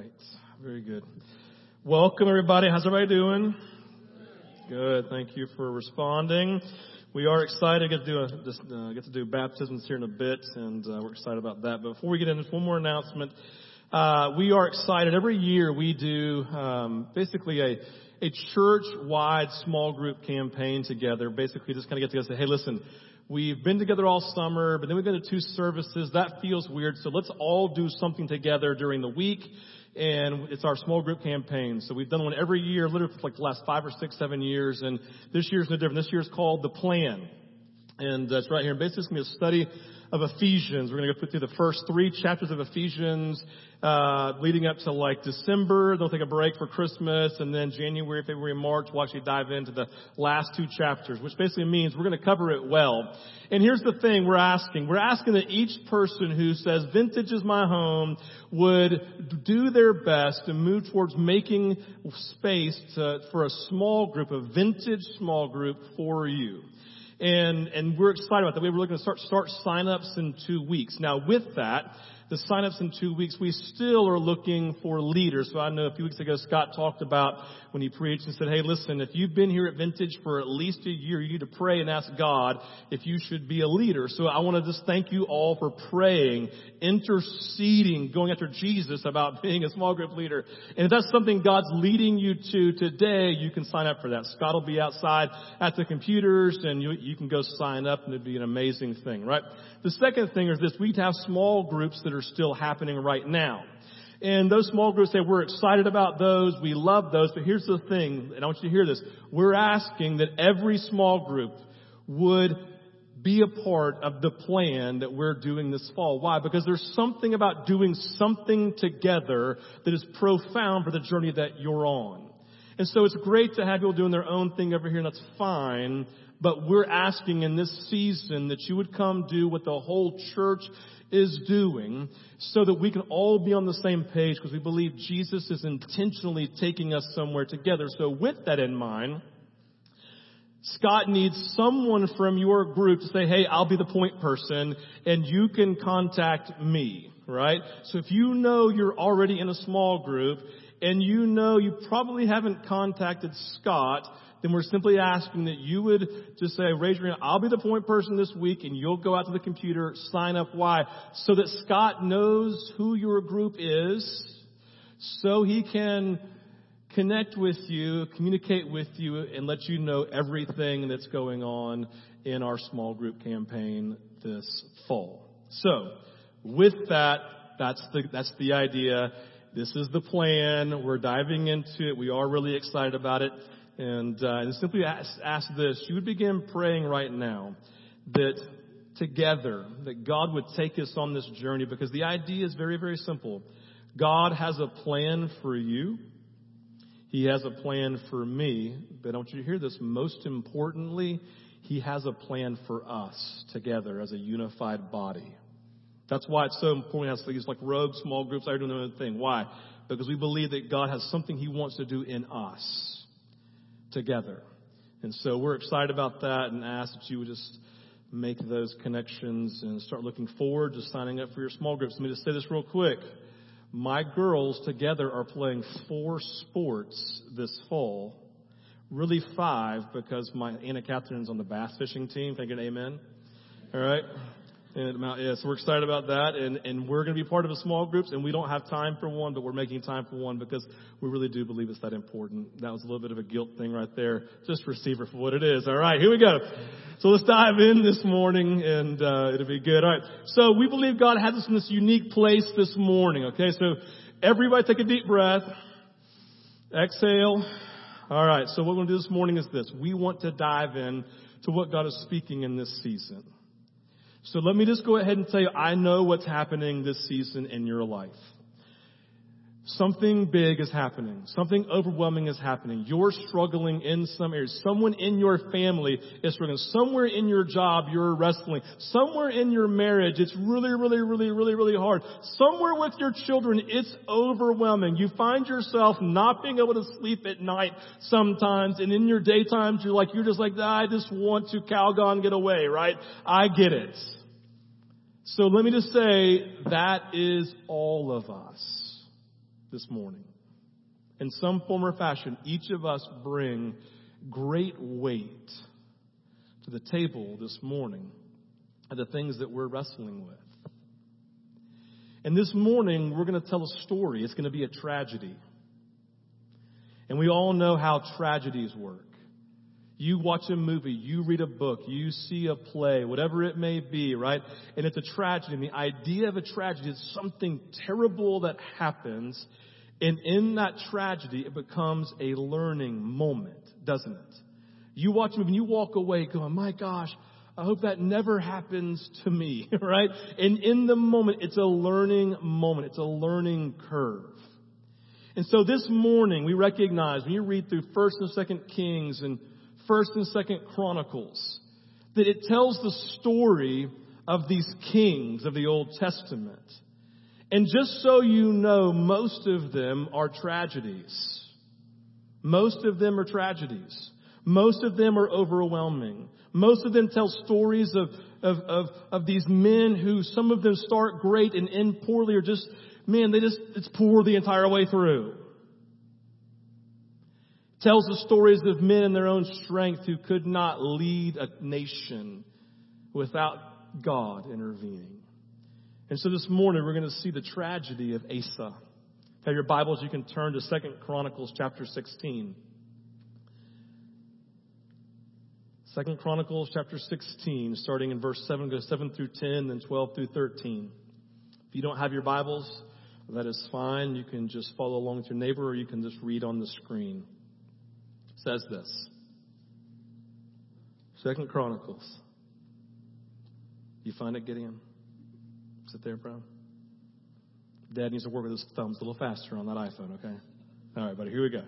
right. Very good. Welcome everybody. How's everybody doing? Good. Thank you for responding. We are excited to get to do, a, uh, get to do baptisms here in a bit, and uh, we're excited about that. But before we get into one more announcement. Uh, we are excited. Every year we do um, basically a a church-wide small group campaign together. Basically, just kind of get together and say, "Hey, listen, We've been together all summer, but then we've been to two services. That feels weird. So let's all do something together during the week. And it's our small group campaign. So we've done one every year, literally for like the last five or six, seven years. And this year's no different. This year's called The Plan. And that's right here. And basically it's going to be a study of Ephesians. We're going to go through the first three chapters of Ephesians, uh, leading up to like December. They'll take a break for Christmas, and then January, February, March, we'll actually dive into the last two chapters, which basically means we're going to cover it well. And here's the thing we're asking. We're asking that each person who says vintage is my home would do their best to move towards making space to, for a small group, a vintage small group for you. And, and we're excited about that. We were looking to start, start sign-ups in two weeks. Now with that, the sign-ups in two weeks, we still are looking for leaders. So I know a few weeks ago Scott talked about when he preached and said, hey listen, if you've been here at Vintage for at least a year, you need to pray and ask God if you should be a leader. So I want to just thank you all for praying, interceding, going after Jesus about being a small group leader. And if that's something God's leading you to today, you can sign up for that. Scott will be outside at the computers and you, you can go sign up and it'd be an amazing thing, right? The second thing is this, we have small groups that are still happening right now. And those small groups say, we're excited about those, we love those, but here's the thing, and I want you to hear this. We're asking that every small group would be a part of the plan that we're doing this fall. Why? Because there's something about doing something together that is profound for the journey that you're on. And so it's great to have people doing their own thing over here, and that's fine. But we're asking in this season that you would come do what the whole church is doing so that we can all be on the same page because we believe Jesus is intentionally taking us somewhere together. So with that in mind, Scott needs someone from your group to say, hey, I'll be the point person and you can contact me, right? So if you know you're already in a small group and you know you probably haven't contacted Scott, then we're simply asking that you would just say, raise your hand, I'll be the point person this week and you'll go out to the computer, sign up. Why? So that Scott knows who your group is, so he can connect with you, communicate with you, and let you know everything that's going on in our small group campaign this fall. So, with that, that's the, that's the idea. This is the plan. We're diving into it. We are really excited about it. And, uh, and simply ask, ask this. You would begin praying right now that together, that God would take us on this journey because the idea is very, very simple. God has a plan for you. He has a plan for me. But I want you to hear this. Most importantly, He has a plan for us together as a unified body. That's why it's so important. It's these like rogue small groups. I doing their own thing. Why? Because we believe that God has something He wants to do in us together. And so we're excited about that and ask that you would just make those connections and start looking forward to signing up for your small groups. Let me just say this real quick. My girls together are playing four sports this fall. Really five because my Anna Catherine's on the bass fishing team. Can I get an amen? All right. And Mount, yeah, so we're excited about that, and, and we're going to be part of a small groups, and we don't have time for one, but we're making time for one because we really do believe it's that important. That was a little bit of a guilt thing right there. Just receive it for what it is. All right, here we go. So let's dive in this morning, and uh, it'll be good. All right. So we believe God has us in this unique place this morning. Okay, so everybody take a deep breath. Exhale. All right. So what we're going to do this morning is this: we want to dive in to what God is speaking in this season. So let me just go ahead and tell you, I know what's happening this season in your life. Something big is happening. Something overwhelming is happening. You're struggling in some areas. Someone in your family is struggling. Somewhere in your job, you're wrestling. Somewhere in your marriage, it's really, really, really, really, really hard. Somewhere with your children, it's overwhelming. You find yourself not being able to sleep at night sometimes, and in your daytimes, you're like, you're just like, I just want to Calgon get away, right? I get it. So let me just say, that is all of us. This morning. In some form or fashion, each of us bring great weight to the table this morning of the things that we're wrestling with. And this morning, we're going to tell a story. It's going to be a tragedy. And we all know how tragedies work. You watch a movie, you read a book, you see a play, whatever it may be, right? And it's a tragedy. And the idea of a tragedy is something terrible that happens. And in that tragedy, it becomes a learning moment, doesn't it? You watch a movie and you walk away going, my gosh, I hope that never happens to me, right? And in the moment, it's a learning moment. It's a learning curve. And so this morning, we recognize when you read through 1st and 2nd Kings and First and Second Chronicles, that it tells the story of these kings of the Old Testament. And just so you know, most of them are tragedies. Most of them are tragedies. Most of them are overwhelming. Most of them tell stories of, of, of, of these men who some of them start great and end poorly or just, man, they just, it's poor the entire way through tells the stories of men in their own strength who could not lead a nation without God intervening. And so this morning we're going to see the tragedy of Asa. If you have your Bibles, you can turn to Second Chronicles chapter 16. Second Chronicles chapter 16, starting in verse 7, goes 7 through 10, then 12 through 13. If you don't have your Bibles, that is fine. You can just follow along with your neighbor or you can just read on the screen says this. Second Chronicles. You find it, Gideon? Is it there, bro? Dad needs to work with his thumbs a little faster on that iPhone, okay? All right, buddy, here we go.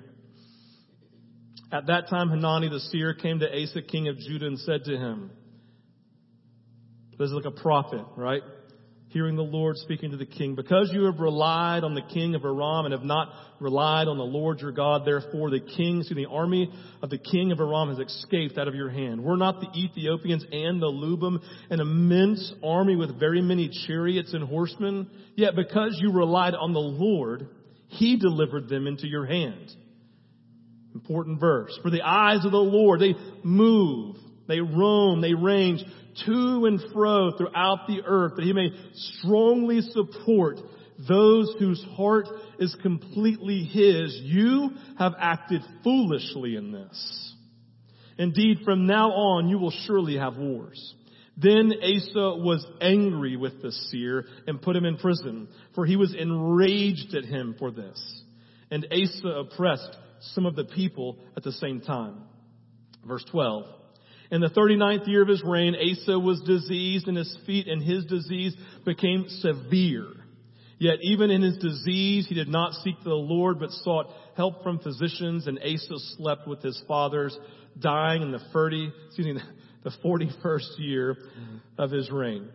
At that time, Hanani the seer came to Asa, king of Judah, and said to him, This is like a prophet, right? Hearing the Lord speaking to the king. Because you have relied on the king of Aram and have not relied on the Lord your God, therefore the king, see the army of the king of Aram has escaped out of your hand. Were not the Ethiopians and the Lubim an immense army with very many chariots and horsemen? Yet because you relied on the Lord, he delivered them into your hand. Important verse. For the eyes of the Lord, they move, they roam, they range to and fro throughout the earth that he may strongly support those whose heart is completely his. You have acted foolishly in this. Indeed, from now on you will surely have wars. Then Asa was angry with the seer and put him in prison, for he was enraged at him for this. And Asa oppressed some of the people at the same time. Verse 12. In the 39th year of his reign, Asa was diseased in his feet and his disease became severe. Yet even in his disease, he did not seek the Lord, but sought help from physicians, and Asa slept with his fathers, dying in the 30, excuse me, the 41st year of his reign.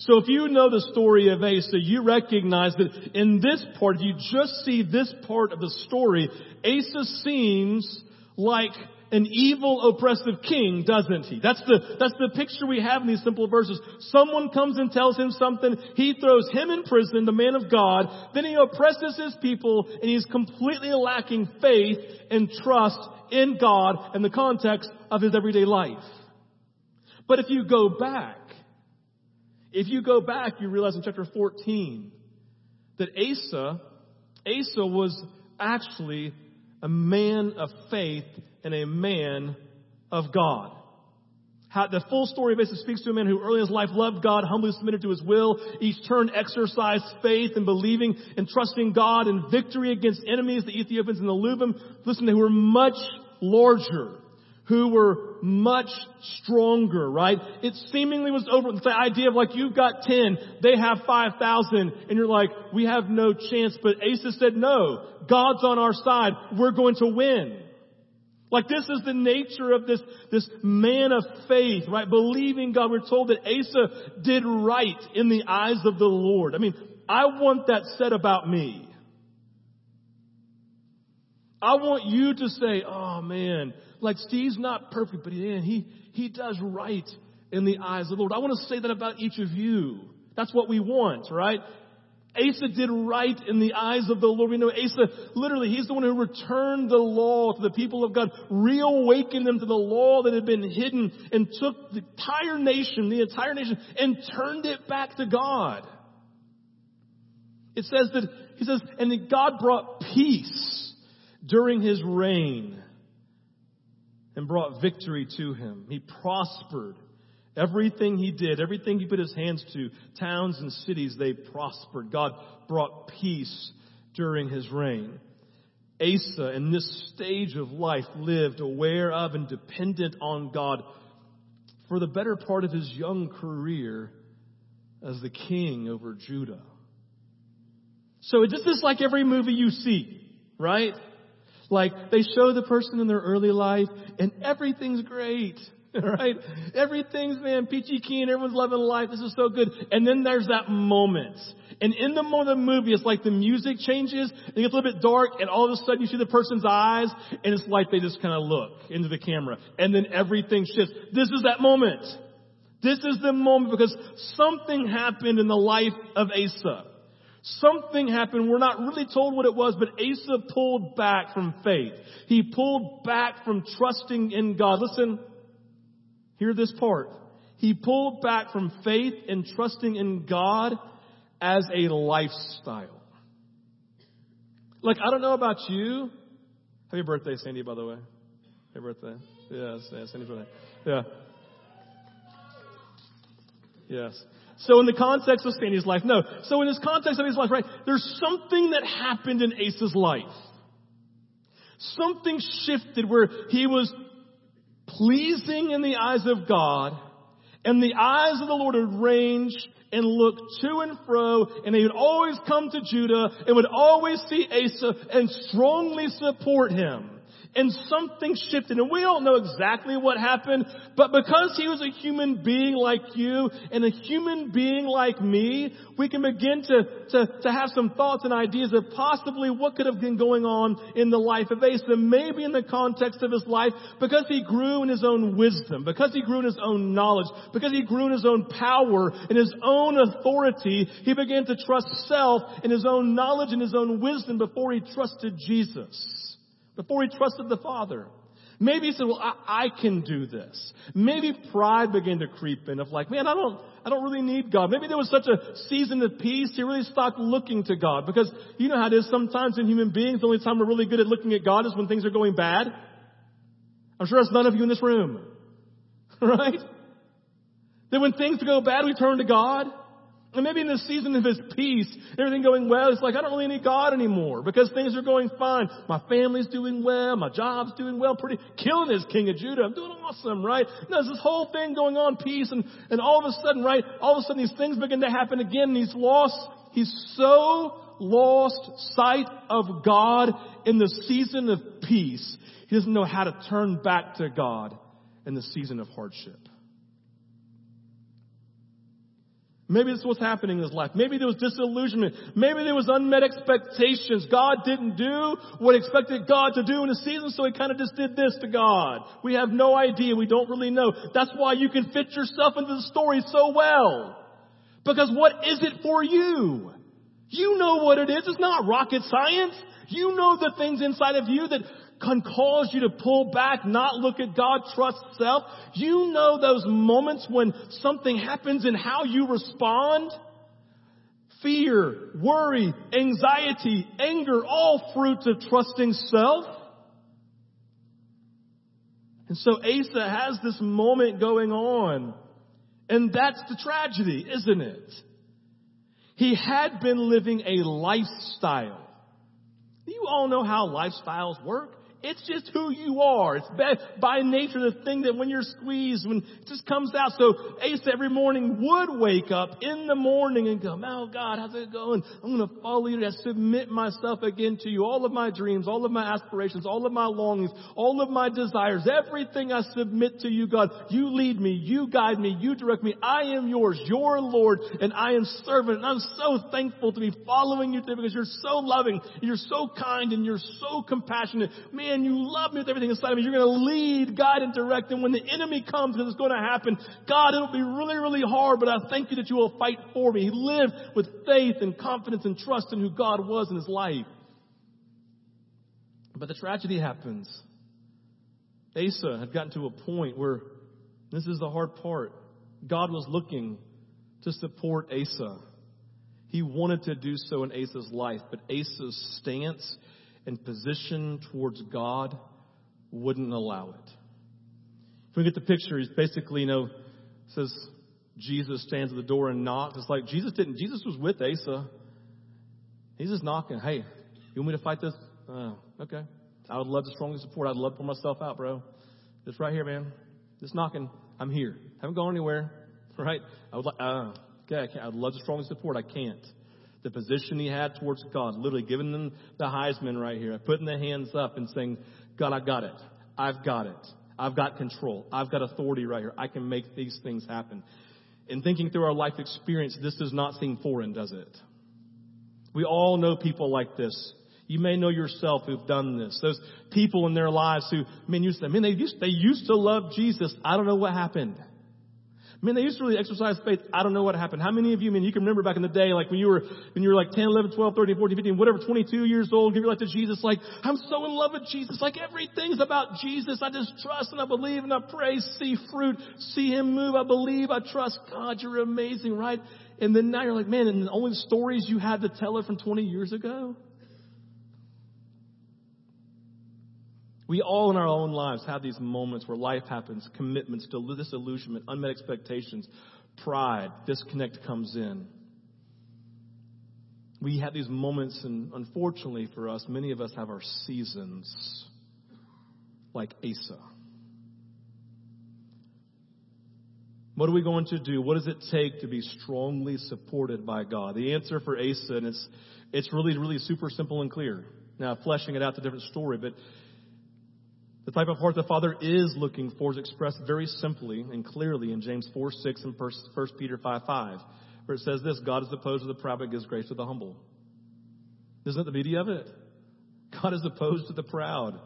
So if you know the story of Asa, you recognize that in this part, if you just see this part of the story, Asa seems like an evil, oppressive king, doesn't he? That's the, that's the picture we have in these simple verses. Someone comes and tells him something, he throws him in prison, the man of God, then he oppresses his people, and he's completely lacking faith and trust in God in the context of his everyday life. But if you go back, if you go back, you realize in chapter 14 that Asa, Asa was actually a man of faith and a man of God. How, the full story basically speaks to a man who early in his life loved God, humbly submitted to his will, each turn exercised faith and believing and trusting God in victory against enemies, the Ethiopians and the Lubim. Listen, they were much larger, who were much stronger, right? It seemingly was over the idea of like you've got 10, they have 5,000, and you're like, we have no chance, but Asa said no, God's on our side, we're going to win. Like this is the nature of this, this man of faith, right? Believing God. We're told that Asa did right in the eyes of the Lord. I mean, I want that said about me. I want you to say, oh man, like Steve's not perfect, but man, he, he does right in the eyes of the Lord. I want to say that about each of you. That's what we want, right? Asa did right in the eyes of the Lord. We know Asa, literally, he's the one who returned the law to the people of God, reawakened them to the law that had been hidden, and took the entire nation, the entire nation, and turned it back to God. It says that, he says, and that God brought peace during his reign and brought victory to him. He prospered. Everything he did, everything he put his hands to, towns and cities, they prospered. God brought peace during his reign. Asa, in this stage of life, lived aware of and dependent on God for the better part of his young career as the king over Judah. So it's just like every movie you see, right? Like they show the person in their early life and everything's great. right? Everything's, man, peachy keen, everyone's loving life, this is so good. And then there's that moment. And in the moment of the movie, it's like the music changes, it gets a little bit dark, and all of a sudden you see the person's eyes, and it's like they just kind of look into the camera. And then everything shifts. This is that moment. This is the moment because something happened in the life of Asa. Something happened. We're not really told what it was, but Asa pulled back from faith. He pulled back from trusting in God. Listen, Hear this part. He pulled back from faith and trusting in God as a lifestyle. Like, I don't know about you. Happy birthday, Sandy, by the way. Happy birthday. Yes, yes, Sandy's birthday. Yeah. Yes. So in the context of Sandy's life, no. So in this context of his life, right, there's something that happened in Asa's life. Something shifted where he was pleasing in the eyes of God, and the eyes of the Lord would range and look to and fro, and they would always come to Judah and would always see Asa and strongly support him and something shifted. And we don't know exactly what happened, but because he was a human being like you and a human being like me, we can begin to, to, to have some thoughts and ideas of possibly what could have been going on in the life of Asa, maybe in the context of his life, because he grew in his own wisdom, because he grew in his own knowledge, because he grew in his own power, in his own authority, he began to trust self in his own knowledge and his own wisdom before he trusted Jesus before he trusted the Father. Maybe he said, well, I, I, can do this. Maybe pride began to creep in of like, man, I don't, I don't really need God. Maybe there was such a season of peace, he really stopped looking to God. Because you know how it is sometimes in human beings, the only time we're really good at looking at God is when things are going bad. I'm sure that's none of you in this room. Right? That when things go bad, we turn to God. And maybe in the season of his peace, everything going well, it's like, I don't really need God anymore because things are going fine. My family's doing well. My job's doing well. Pretty killing as king of Judah. I'm doing awesome, right? And there's this whole thing going on, peace. And, and all of a sudden, right, all of a sudden these things begin to happen again and he's lost, he's so lost sight of God in the season of peace. He doesn't know how to turn back to God in the season of hardship. Maybe this was happening in his life. Maybe there was disillusionment. Maybe there was unmet expectations. God didn't do what he expected God to do in a season, so he kind of just did this to God. We have no idea. We don't really know. That's why you can fit yourself into the story so well. Because what is it for you? You know what it is. It's not rocket science. You know the things inside of you that can cause you to pull back, not look at God, trust self. You know those moments when something happens and how you respond. Fear, worry, anxiety, anger, all fruits of trusting self. And so Asa has this moment going on. And that's the tragedy, isn't it? He had been living a lifestyle. You all know how lifestyles work. It's just who you are. It's by, nature the thing that when you're squeezed, when it just comes out. So Asa every morning would wake up in the morning and go, oh God, how's it going? I'm going to follow you. I submit myself again to you. All of my dreams, all of my aspirations, all of my longings, all of my desires, everything I submit to you, God. You lead me. You guide me. You direct me. I am yours, your Lord, and I am servant. And I'm so thankful to be following you today because you're so loving, you're so kind, and you're so compassionate. Man, man, you love me with everything inside of me. You're going to lead, guide, and direct. And when the enemy comes, because it's going to happen, God, it'll be really, really hard, but I thank you that you will fight for me. He lived with faith and confidence and trust in who God was in his life. But the tragedy happens. Asa had gotten to a point where this is the hard part. God was looking to support Asa. He wanted to do so in Asa's life, but Asa's stance and position towards God wouldn't allow it. If we get the picture, he's basically, you know, says Jesus stands at the door and knocks. It's like Jesus didn't, Jesus was with Asa. He's just knocking. Hey, you want me to fight this? Uh, okay. I would love to strongly support. I'd love to pour myself out, bro. Just right here, man. Just knocking. I'm here. Haven't gone anywhere. Right? I would like, uh, okay, I would love to strongly support. I can't. The position he had towards God, literally giving them the Heisman right here, putting the hands up and saying, God, I got it. I've got it. I've got control. I've got authority right here. I can make these things happen. In thinking through our life experience, this does not seem foreign, does it? We all know people like this. You may know yourself who've done this. Those people in their lives who, I mean, you say, man, they used, they used to love Jesus. I don't know what happened. Man, they used to really exercise faith. I don't know what happened. How many of you, I mean, you can remember back in the day, like when you were, when you were like 10, 11, 12, 13, 14, 15, whatever, 22 years old, give your life to Jesus, like, I'm so in love with Jesus. Like everything's about Jesus. I just trust and I believe and I pray, see fruit, see Him move. I believe, I trust God. You're amazing, right? And then now you're like, man, and the only stories you had to tell her from 20 years ago? We all in our own lives have these moments where life happens, commitments, disillusionment, unmet expectations, pride, disconnect comes in. We have these moments, and unfortunately for us, many of us have our seasons like Asa. What are we going to do? What does it take to be strongly supported by God? The answer for Asa, and it's, it's really, really super simple and clear. Now, fleshing it out, a different story, but the type of heart the Father is looking for is expressed very simply and clearly in James 4 6 and 1 Peter 5 5, where it says this God is opposed to the proud but gives grace to the humble. Isn't that the beauty of it? God is opposed to the proud.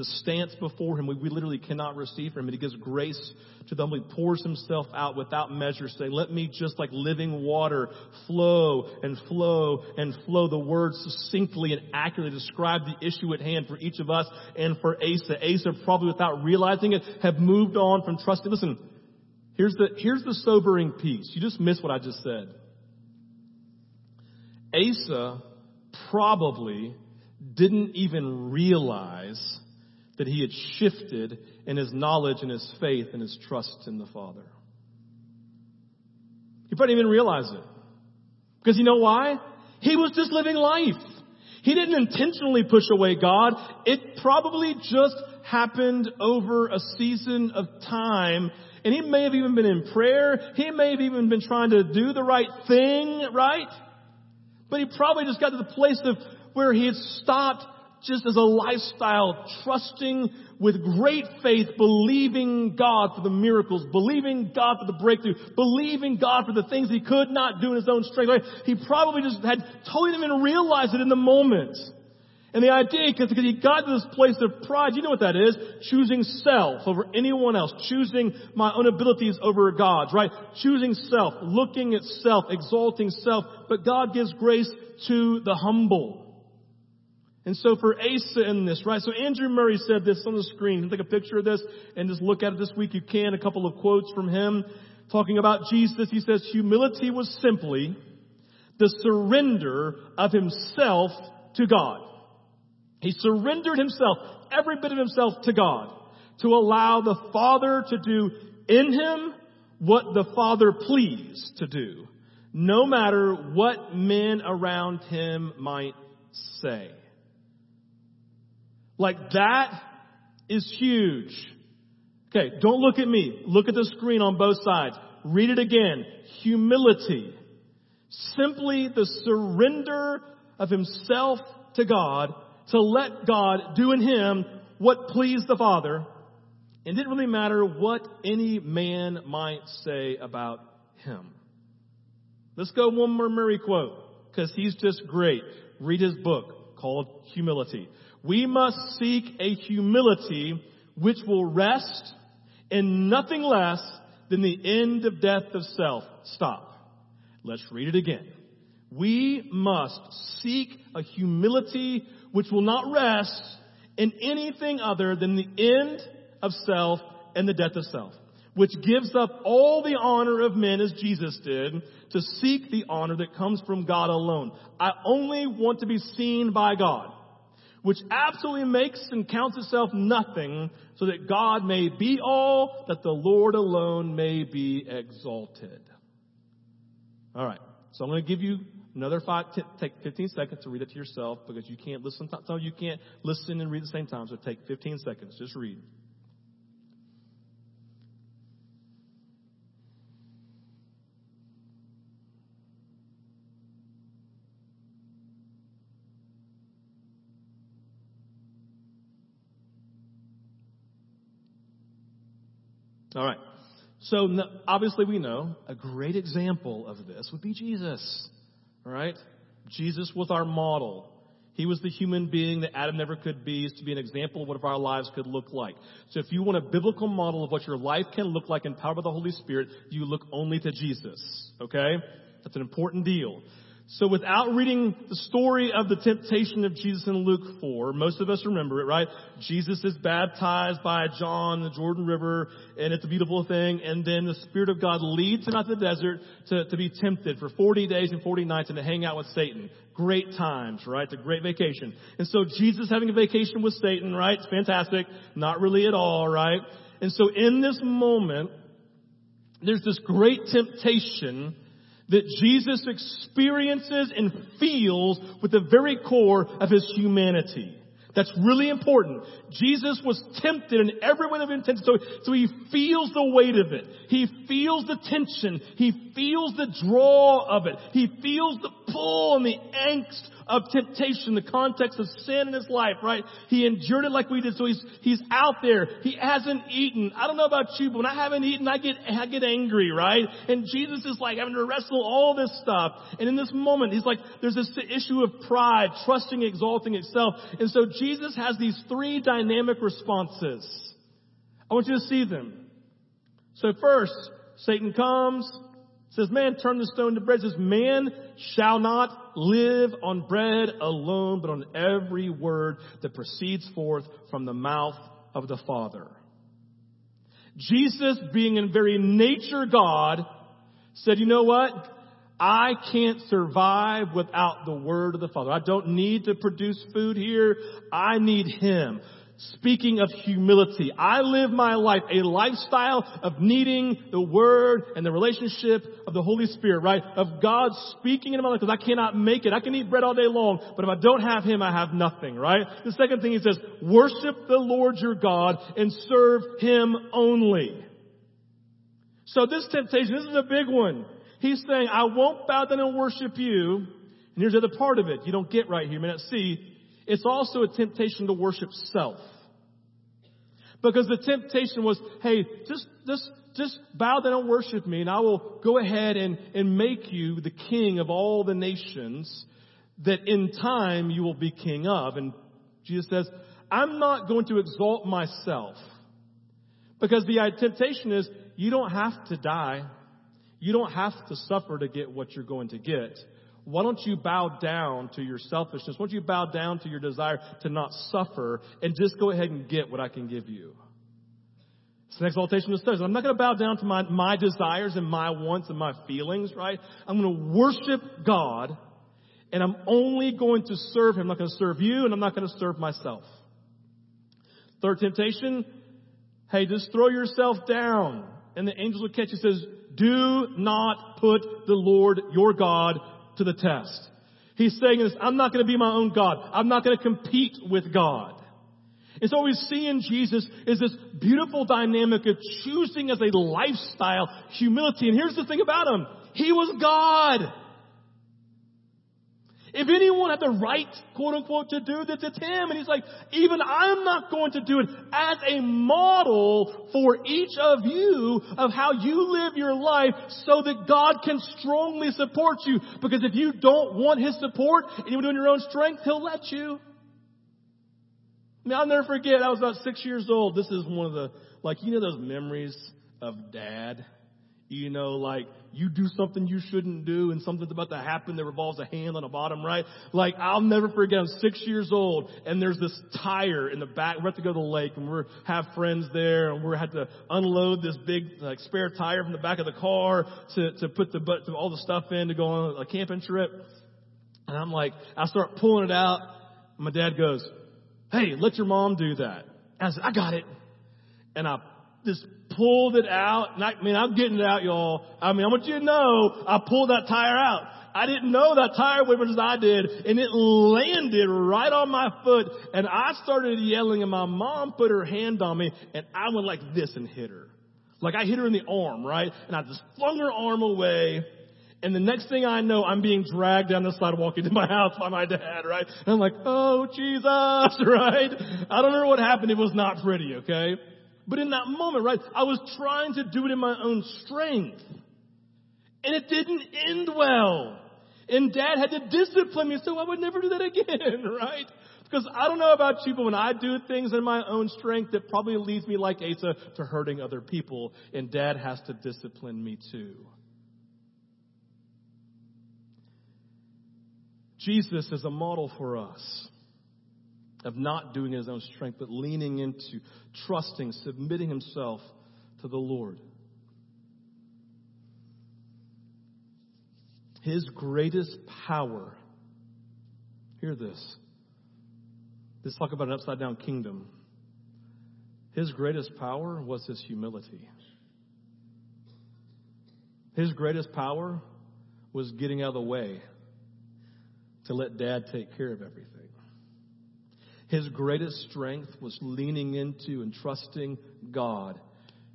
A stance before Him we, we literally cannot receive from Him. And He gives grace to them. He pours Himself out without measure, saying, Let me just like living water flow and flow and flow. The words succinctly and accurately describe the issue at hand for each of us and for Asa. Asa, probably without realizing it, have moved on from trusting. Listen, here's the, here's the sobering piece. You just missed what I just said. Asa probably didn't even realize that he had shifted in his knowledge and his faith and his trust in the Father. He probably didn't even realize it. Because you know why? He was just living life. He didn't intentionally push away God. It probably just happened over a season of time. And he may have even been in prayer. He may have even been trying to do the right thing, right? But he probably just got to the place of where he had stopped just as a lifestyle, trusting with great faith, believing God for the miracles, believing God for the breakthrough, believing God for the things he could not do in his own strength. He probably just had totally didn't even realize it in the moment. And the idea, because he got to this place of pride, you know what that is? Choosing self over anyone else. Choosing my own abilities over God's, right? Choosing self, looking at self, exalting self. But God gives grace to the humble. And so for Asa in this, right? So Andrew Murray said this on the screen. You take a picture of this and just look at it this week. You can. A couple of quotes from him talking about Jesus. He says, humility was simply the surrender of himself to God. He surrendered himself, every bit of himself to God to allow the Father to do in him what the Father pleased to do, no matter what men around him might say. Like that is huge. Okay, don't look at me. Look at the screen on both sides. Read it again. Humility. Simply the surrender of himself to God to let God do in him what pleased the Father. And it didn't really matter what any man might say about him. Let's go one more Murray quote, because he's just great. Read his book called Humility. We must seek a humility which will rest in nothing less than the end of death of self. Stop. Let's read it again. We must seek a humility which will not rest in anything other than the end of self and the death of self, which gives up all the honor of men as Jesus did to seek the honor that comes from God alone. I only want to be seen by God, which absolutely makes and counts itself nothing so that God may be all, that the Lord alone may be exalted. All right. So I'm going to give you another five, t- take 15 seconds to read it to yourself because you can't listen. So you can't listen and read at the same time. So take 15 seconds. Just read. All right. So obviously we know a great example of this would be Jesus. All right? Jesus was our model. He was the human being that Adam never could be, is to be an example of what our lives could look like. So if you want a biblical model of what your life can look like empowered by the Holy Spirit, you look only to Jesus. Okay? That's an important deal. So without reading the story of the temptation of Jesus in Luke 4, most of us remember it, right? Jesus is baptized by John the Jordan River, and it's a beautiful thing, and then the Spirit of God leads him out to the desert to, to be tempted for 40 days and 40 nights and to hang out with Satan. Great times, right? It's a great vacation. And so Jesus having a vacation with Satan, right? It's fantastic. Not really at all, right? And so in this moment, there's this great temptation that Jesus experiences and feels with the very core of his humanity. That's really important. Jesus was tempted in every way of intention, so, so he feels the weight of it. He feels the tension. He feels the draw of it. He feels the pull and the angst of temptation, the context of sin in his life, right? He endured it like we did, so he's, he's out there. He hasn't eaten. I don't know about you, but when I haven't eaten, I get, I get angry, right? And Jesus is like having to wrestle all this stuff. And in this moment, he's like, there's this issue of pride, trusting, exalting itself. And so Jesus has these three dynamic responses. I want you to see them. So first, Satan comes, says, man, turn the stone to bread. It says, man shall not live on bread alone, but on every word that proceeds forth from the mouth of the Father. Jesus, being in very nature God, said, you know what? I can't survive without the word of the Father. I don't need to produce food here. I need Him. Speaking of humility, I live my life a lifestyle of needing the Word and the relationship of the Holy Spirit, right? Of God speaking in my life because I cannot make it. I can eat bread all day long, but if I don't have Him, I have nothing, right? The second thing he says, worship the Lord your God and serve Him only. So this temptation, this is a big one. He's saying, I won't bow down and worship you. And here's the other part of it you don't get right here. You may not see. It's also a temptation to worship self. Because the temptation was, hey, just, just, just bow down and worship me and I will go ahead and, and make you the king of all the nations that in time you will be king of. And Jesus says, I'm not going to exalt myself. Because the temptation is, you don't have to die. You don't have to suffer to get what you're going to get. Why don't you bow down to your selfishness? Why don't you bow down to your desire to not suffer and just go ahead and get what I can give you? It's an exaltation of studies. I'm not going to bow down to my, my desires and my wants and my feelings, right? I'm going to worship God and I'm only going to serve Him. I'm not going to serve you and I'm not going to serve myself. Third temptation, hey, just throw yourself down and the angels will catch you. Says, do not put the Lord your God to the test. He's saying this, I'm not going to be my own God. I'm not going to compete with God. And so what we see in Jesus is this beautiful dynamic of choosing as a lifestyle humility. And here's the thing about him. He was God. If anyone had the right, quote unquote, to do this, it's him. And he's like, even I'm not going to do it as a model for each of you of how you live your life so that God can strongly support you. Because if you don't want his support and you're doing your own strength, he'll let you. I mean, I'll never forget, I was about six years old. This is one of the, like, you know those memories of dad? You know, like, you do something you shouldn't do and something's about to happen that revolves a hand on the bottom right. Like, I'll never forget, I'm six years old and there's this tire in the back. We have to go to the lake and we have friends there and we had to unload this big, like, spare tire from the back of the car to, to put the, to all the stuff in to go on a camping trip. And I'm like, I start pulling it out. And my dad goes, Hey, let your mom do that. And I said, I got it. And I just pulled it out. And I, I mean, I'm getting it out, y'all. I mean, I want you to know, I pulled that tire out. I didn't know that tire went as I did, and it landed right on my foot, and I started yelling, and my mom put her hand on me, and I went like this and hit her. Like I hit her in the arm, right? And I just flung her arm away, and the next thing I know, I'm being dragged down the sidewalk into my house by my dad, right? And I'm like, oh, Jesus, right? I don't know what happened. It was not pretty, okay? But in that moment, right, I was trying to do it in my own strength. And it didn't end well. And dad had to discipline me so I would never do that again, right? Because I don't know about you, but when I do things in my own strength, it probably leads me like Asa to hurting other people. And dad has to discipline me too. Jesus is a model for us of not doing his own strength, but leaning into, trusting, submitting himself to the Lord. His greatest power, hear this. Let's talk about an upside down kingdom. His greatest power was his humility. His greatest power was getting out of the way to let dad take care of everything. His greatest strength was leaning into and trusting God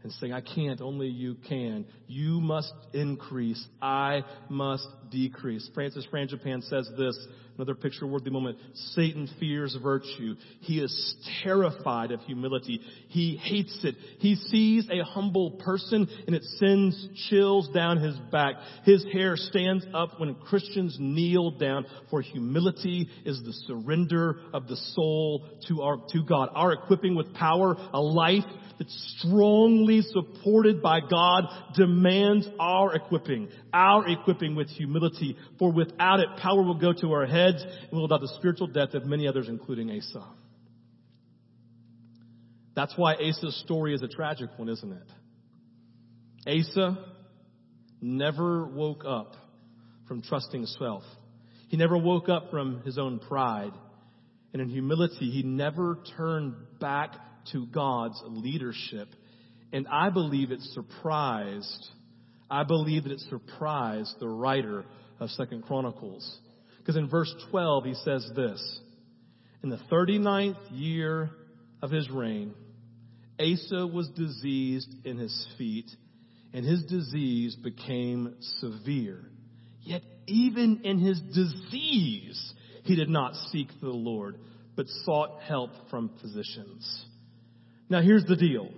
and saying, I can't, only you can. You must increase. I must decrease. Francis Frangipane says this Another picture worthy moment. Satan fears virtue. He is terrified of humility. He hates it. He sees a humble person and it sends chills down his back. His hair stands up when Christians kneel down for humility is the surrender of the soul to our, to God. Our equipping with power, a life that's strongly supported by God demands our equipping, our equipping with humility. For without it, power will go to our heads and will die the spiritual death of many others, including Asa. That's why Asa's story is a tragic one, isn't it? Asa never woke up from trusting self. He never woke up from his own pride. And in humility, he never turned back to God's leadership. And I believe it surprised, I believe that it surprised the writer of Second Chronicles. Because in verse 12, he says this, in the 39th year of his reign, Asa was diseased in his feet, and his disease became severe. Yet even in his disease, he did not seek the Lord, but sought help from physicians. Now here's the deal.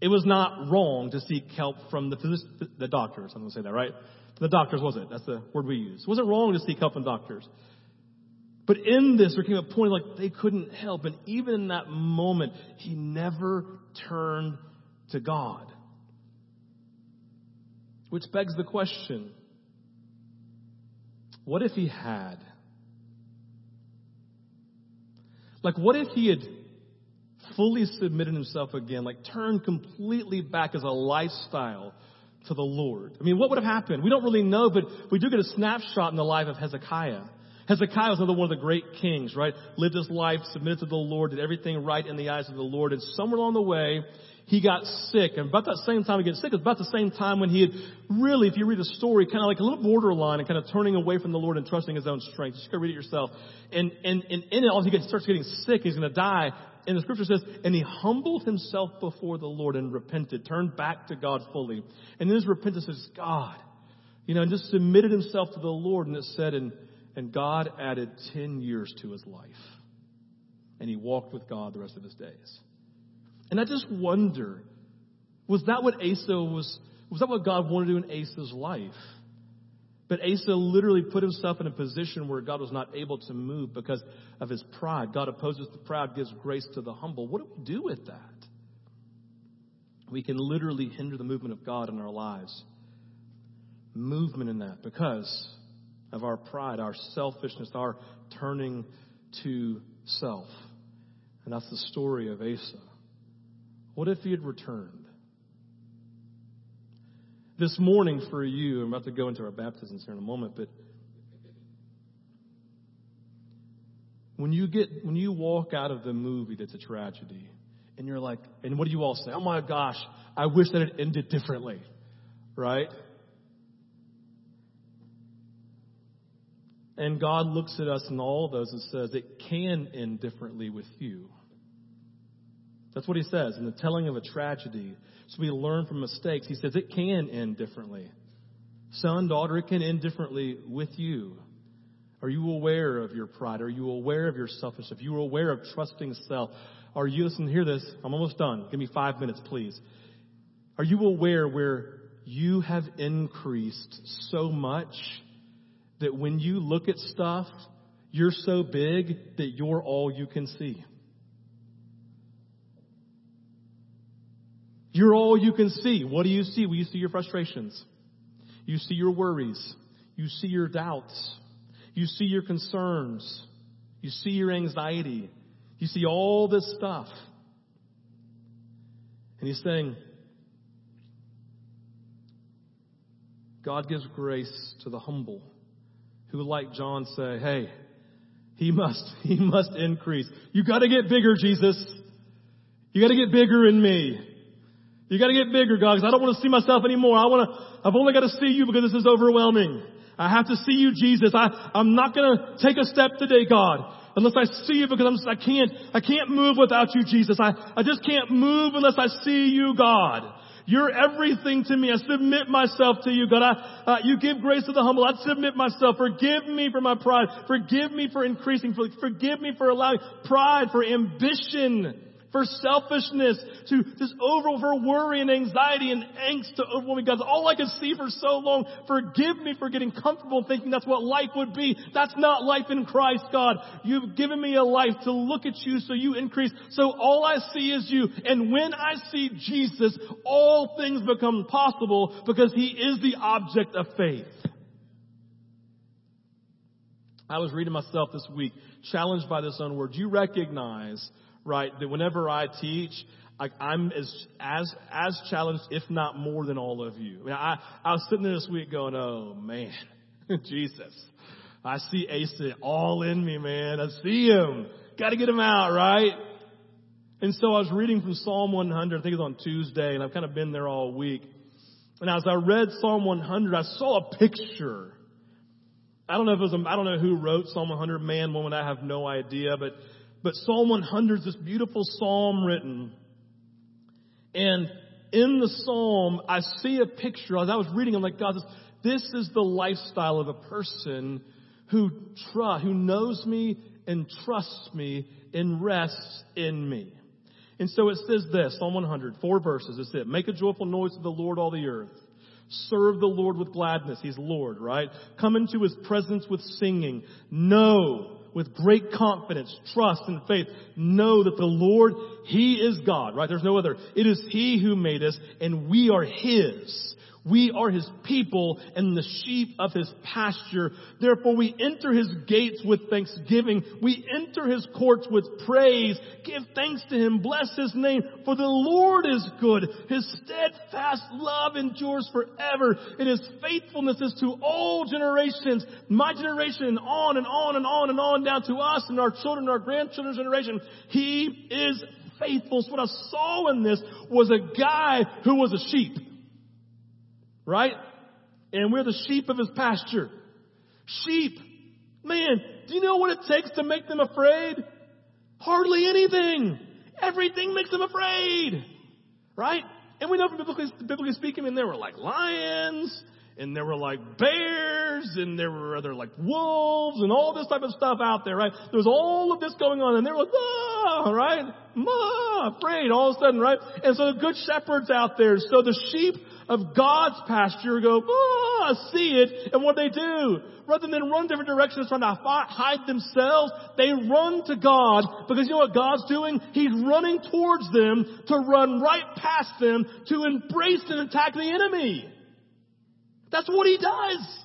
It was not wrong to seek help from the, the doctors. I'm going to say that, right? The doctors, was it? That's the word we use. It wasn't wrong to seek help from doctors. But in this, there came a point like they couldn't help. And even in that moment, he never turned to God. Which begs the question, what if he had? Like, what if he had fully submitted himself again, like turned completely back as a lifestyle to the Lord. I mean, what would have happened? We don't really know, but we do get a snapshot in the life of Hezekiah. Hezekiah was another one of the great kings, right? Lived his life, submitted to the Lord, did everything right in the eyes of the Lord, and somewhere along the way, he got sick. And about that same time he got sick, it was about the same time when he had really, if you read the story, kind of like a little borderline and kind of turning away from the Lord and trusting his own strength. Just gotta read it yourself. And, and, and in it, all he gets, starts getting sick, he's gonna die. And the scripture says, and he humbled himself before the Lord and repented, turned back to God fully. And in his repentance says, God, you know, and just submitted himself to the Lord. And it said, and, and God added 10 years to his life. And he walked with God the rest of his days. And I just wonder, was that what Asa was, was that what God wanted to do in Asa's life? But Asa literally put himself in a position where God was not able to move because of his pride. God opposes the proud, gives grace to the humble. What do we do with that? We can literally hinder the movement of God in our lives. Movement in that because of our pride, our selfishness, our turning to self. And that's the story of Asa. What if he had returned? This morning for you, I'm about to go into our baptisms here in a moment, but when you get when you walk out of the movie that's a tragedy, and you're like, and what do you all say? Oh my gosh, I wish that it ended differently, right? And God looks at us in all of those and says, it can end differently with you. That's what he says in the telling of a tragedy. So we learn from mistakes. He says it can end differently. Son, daughter, it can end differently with you. Are you aware of your pride? Are you aware of your selfishness? Are you are aware of trusting self? Are you, listen, hear this. I'm almost done. Give me five minutes, please. Are you aware where you have increased so much that when you look at stuff, you're so big that you're all you can see? You're all you can see. What do you see? Well, you see your frustrations. You see your worries. You see your doubts. You see your concerns. You see your anxiety. You see all this stuff. And he's saying, God gives grace to the humble who, like John, say, hey, he must, he must increase. You gotta get bigger, Jesus. You gotta get bigger in me. You gotta get bigger, God, because I don't want to see myself anymore. I want to, I've only got to see you because this is overwhelming. I have to see you, Jesus. I, I'm not gonna take a step today, God, unless I see you because I'm I can't, I can't move without you, Jesus. I, I just can't move unless I see you, God. You're everything to me. I submit myself to you, God. I, uh, you give grace to the humble. I submit myself. Forgive me for my pride. Forgive me for increasing. Forgive me for allowing pride, for ambition for selfishness, to just over worry and anxiety and angst to overwhelm. God, all I could see for so long. Forgive me for getting comfortable thinking that's what life would be. That's not life in Christ, God. You've given me a life to look at you so you increase. So all I see is you. And when I see Jesus, all things become possible because He is the object of faith. I was reading myself this week, challenged by this own word. You recognize right? That whenever I teach, I, I'm as as as challenged, if not more, than all of you. I, mean, I, I was sitting there this week going, "Oh man, Jesus, I see Asa all in me, man. I see him. Got to get him out, right?" And so I was reading from Psalm 100. I think it was on Tuesday, and I've kind of been there all week. And as I read Psalm 100, I saw a picture. I don't know if it was a, I don't know who wrote Psalm 100, man, woman, I have no idea, but but Psalm 100 is this beautiful psalm written. And in the psalm, I see a picture. As I was reading, I'm like, God, this, this is the lifestyle of a person who trust, who knows me and trusts me and rests in me. And so it says this, Psalm 100, four verses. It's it. Make a joyful noise to the Lord, all the earth. Serve the Lord with gladness. He's Lord, right? Come into His presence with singing. Know with great confidence, trust, and faith, know that the Lord, He is God, right? There's no other. It is He who made us, and we are His. We are his people and the sheep of his pasture. Therefore we enter his gates with thanksgiving. We enter his courts with praise. Give thanks to him. Bless his name. For the Lord is good. His steadfast love endures forever. And his faithfulness is to all generations. My generation and on and on and on and on down to us and our children and our grandchildren's generation. He is faithful. So what I saw in this was a guy who was a sheep right? And we're the sheep of his pasture. Sheep. Man, do you know what it takes to make them afraid? Hardly anything. Everything makes them afraid. Right? And we know from biblically, biblically speaking, I mean, there were like lions, and there were like bears, and there were other like wolves, and all this type of stuff out there, right? There was all of this going on, and they were like, ah, right? Ah, afraid all of a sudden, right? And so the good shepherds out there, so the sheep of God's pasture go, ah, I see it. And what they do, rather than run different directions trying to hide themselves, they run to God because you know what God's doing? He's running towards them to run right past them to embrace and attack the enemy. That's what he does.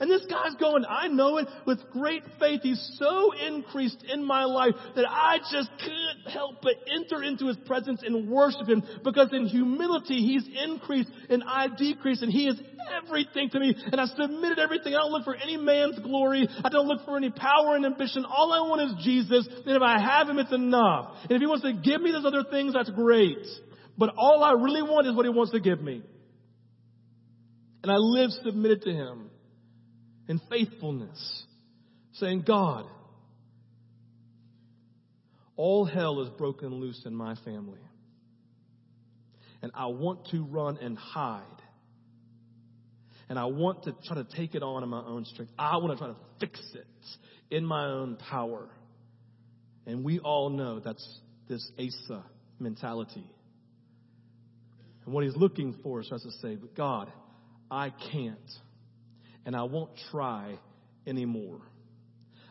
And this guy's going, I know it with great faith. He's so increased in my life that I just couldn't help but enter into his presence and worship him because in humility he's increased and I decreased and he is everything to me and I submitted everything. I don't look for any man's glory. I don't look for any power and ambition. All I want is Jesus. And if I have him, it's enough. And if he wants to give me those other things, that's great. But all I really want is what he wants to give me. And I live submitted to him in faithfulness, saying, God, all hell is broken loose in my family. And I want to run and hide. And I want to try to take it on in my own strength. I want to try to fix it in my own power. And we all know that's this Asa mentality. And what he's looking for is us to say, but God, I can't and I won't try anymore.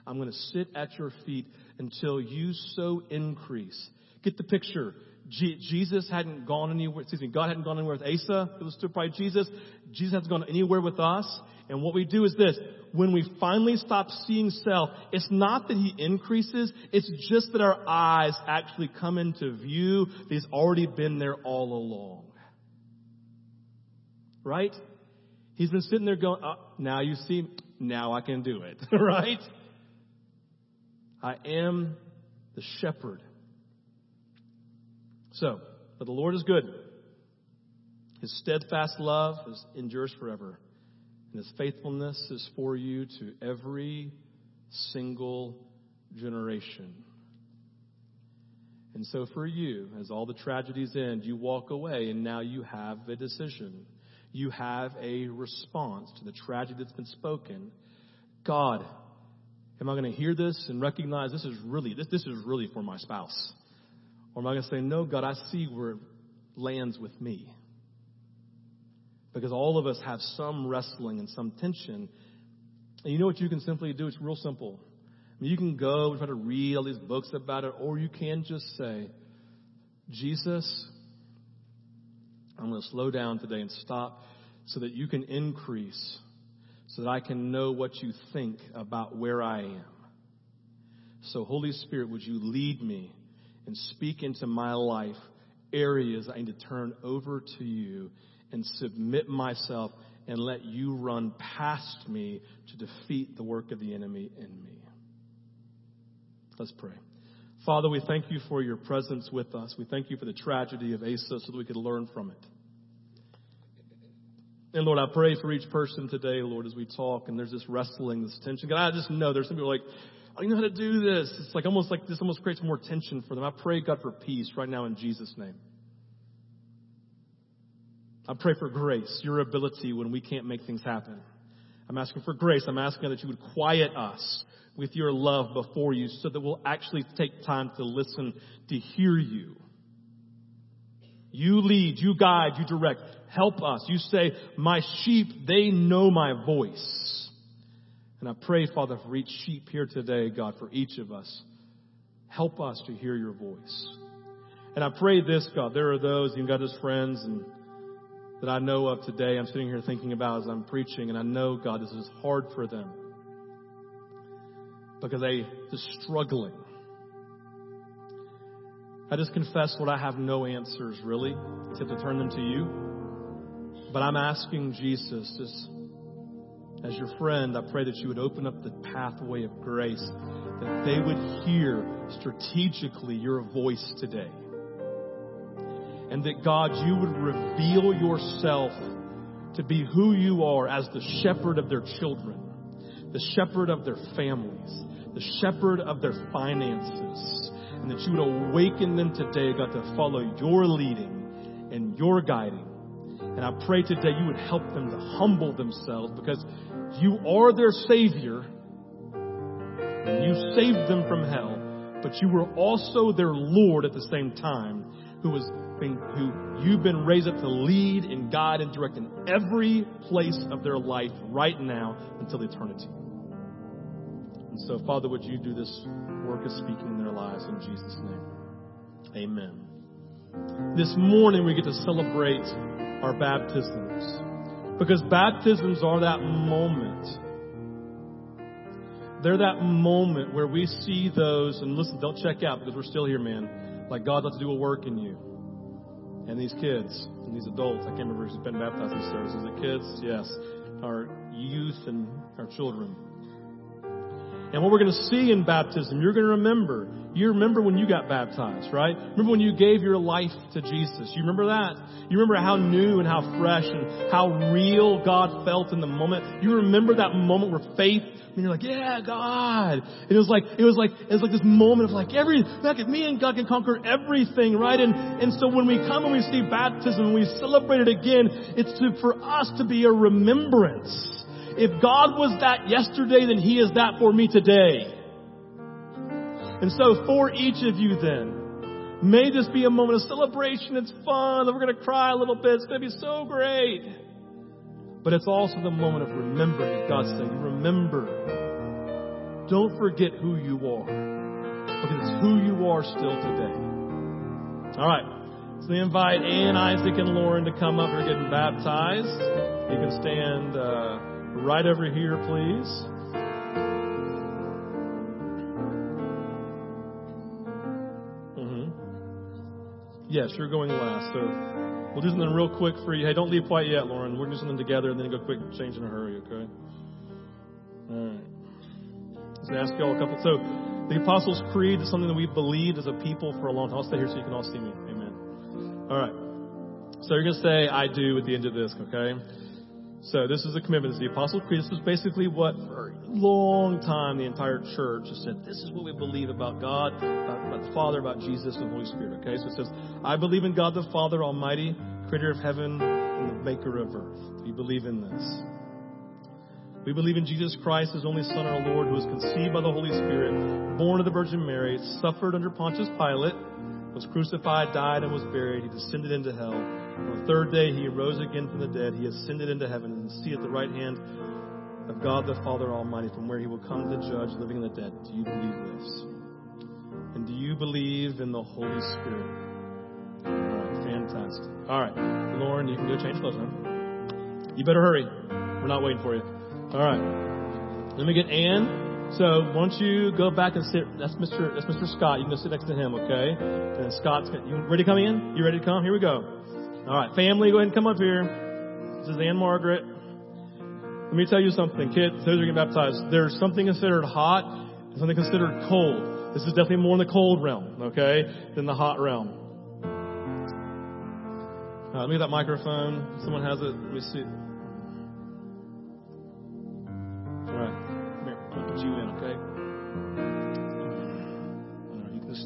I'm going to sit at your feet until you so increase. Get the picture. Jesus hadn't gone anywhere, excuse me, God hadn't gone anywhere with Asa. It was still probably Jesus. Jesus hasn't gone anywhere with us. And what we do is this. When we finally stop seeing self, it's not that he increases, it's just that our eyes actually come into view he's already been there all along. Right? He's been sitting there going, oh, now you see, now I can do it, right? I am the shepherd. So, but the Lord is good. His steadfast love is, endures forever. And his faithfulness is for you to every single generation. And so for you, as all the tragedies end, you walk away and now you have a decision you have a response to the tragedy that's been spoken. God, am I going to hear this and recognize this is really this, this is really for my spouse? Or am I going to say, no, God, I see where it lands with me? Because all of us have some wrestling and some tension. And you know what you can simply do? It's real simple. I mean, you can go and try to read all these books about it, or you can just say, Jesus, I'm going to slow down today and stop so that you can increase, so that I can know what you think about where I am. So, Holy Spirit, would you lead me and speak into my life areas I need to turn over to you and submit myself and let you run past me to defeat the work of the enemy in me. Let's pray. Father, we thank you for your presence with us. We thank you for the tragedy of Asa so that we could learn from it. And Lord, I pray for each person today, Lord, as we talk and there's this wrestling, this tension. God, I just know there's some people like, I don't know how to do this. It's like almost like this almost creates more tension for them. I pray, God, for peace right now in Jesus' name. I pray for grace, your ability when we can't make things happen. I'm asking for grace. I'm asking that you would quiet us with your love before you so that we'll actually take time to listen, to hear you. You lead, you guide, you direct. Help us. You say, my sheep, they know my voice. And I pray, Father, for each sheep here today, God, for each of us. Help us to hear your voice. And I pray this, God, there are those, even got as friends and that I know of today, I'm sitting here thinking about as I'm preaching, and I know, God, this is hard for them because they are struggling. I just confess, what I have no answers really, except to turn them to you. But I'm asking Jesus, just as your friend, I pray that you would open up the pathway of grace, that they would hear strategically your voice today. And that God, you would reveal yourself to be who you are as the shepherd of their children, the shepherd of their families, the shepherd of their finances, and that you would awaken them today, God, to follow your leading and your guiding. And I pray today you would help them to humble themselves because you are their Savior and you saved them from hell, but you were also their Lord at the same time. who was being, who you've been raised up to lead and guide and direct in every place of their life right now until eternity. And so, Father, would you do this work of speaking in their lives in Jesus' name? Amen. This morning we get to celebrate our baptisms because baptisms are that moment they're that moment where we see those, and listen, don't check out because we're still here, man. Like God's about to do a work in you. And these kids and these adults, I can't remember who's been baptized in this. Is it kids? Yes. Our youth and our children. And what we're going to see in baptism, you're going to remember. You remember when you got baptized, right? Remember when you gave your life to Jesus. You remember that? You remember how new and how fresh and how real God felt in the moment. You remember that moment where faith and you're like, yeah, God. And it was like, it was like, it was like this moment of like every, like me and God can conquer everything, right? And, and so when we come and we see baptism and we celebrate it again, it's to, for us to be a remembrance. If God was that yesterday, then He is that for me today. And so for each of you then, may this be a moment of celebration. It's fun. We're going to cry a little bit. It's going to be so great. But it's also the moment of remembering God's saying, remember. Don't forget who you are. Because it's who you are still today. All right. So we invite Ann, Isaac, and Lauren to come up. They're getting baptized. You can stand uh, right over here, please. Mm-hmm. Yes, you're going last. So We'll do something real quick for you. Hey, don't leave quite yet, Lauren. We're going to do something together and then go quick change in a hurry, okay? All right. Let's ask y'all a couple. So, the Apostles' Creed is something that we've believed as a people for a long time. I'll stay here so you can all see me. Amen. All right. So you're going to say, I do at the end of this, okay? So this is a commitment. This is the Apostles' Creed. This is basically what for a long time the entire church has said. This is what we believe about God, about, about the Father, about Jesus, and the Holy Spirit. Okay, so it says, I believe in God the Father Almighty, creator of heaven and the maker of earth. We believe in this. We believe in Jesus Christ, his only Son, our Lord, who was conceived by the Holy Spirit, born of the Virgin Mary, suffered under Pontius Pilate, was crucified, died, and was buried. He descended into hell. On the third day, he arose again from the dead. He ascended into heaven and is at the right hand of God the Father Almighty, from where he will come to judge living and the dead. Do you believe this? And do you believe in the Holy Spirit? Fantastic. All right, Lauren, you can go change clothes now. You better hurry. We're not waiting for you. All right. Let me get Ann. So once you go back and sit, that's Mr. That's Mr. Scott. You can go sit next to him, okay? And Scott's you ready to come in? You ready to come? Here we go. All right, family, go ahead and come up here. This is Ann Margaret. Let me tell you something, kids. Those are getting baptized. There's something considered hot and something considered cold. This is definitely more in the cold realm, okay, than the hot realm. Uh, let me get that microphone. Someone has it. Let me see.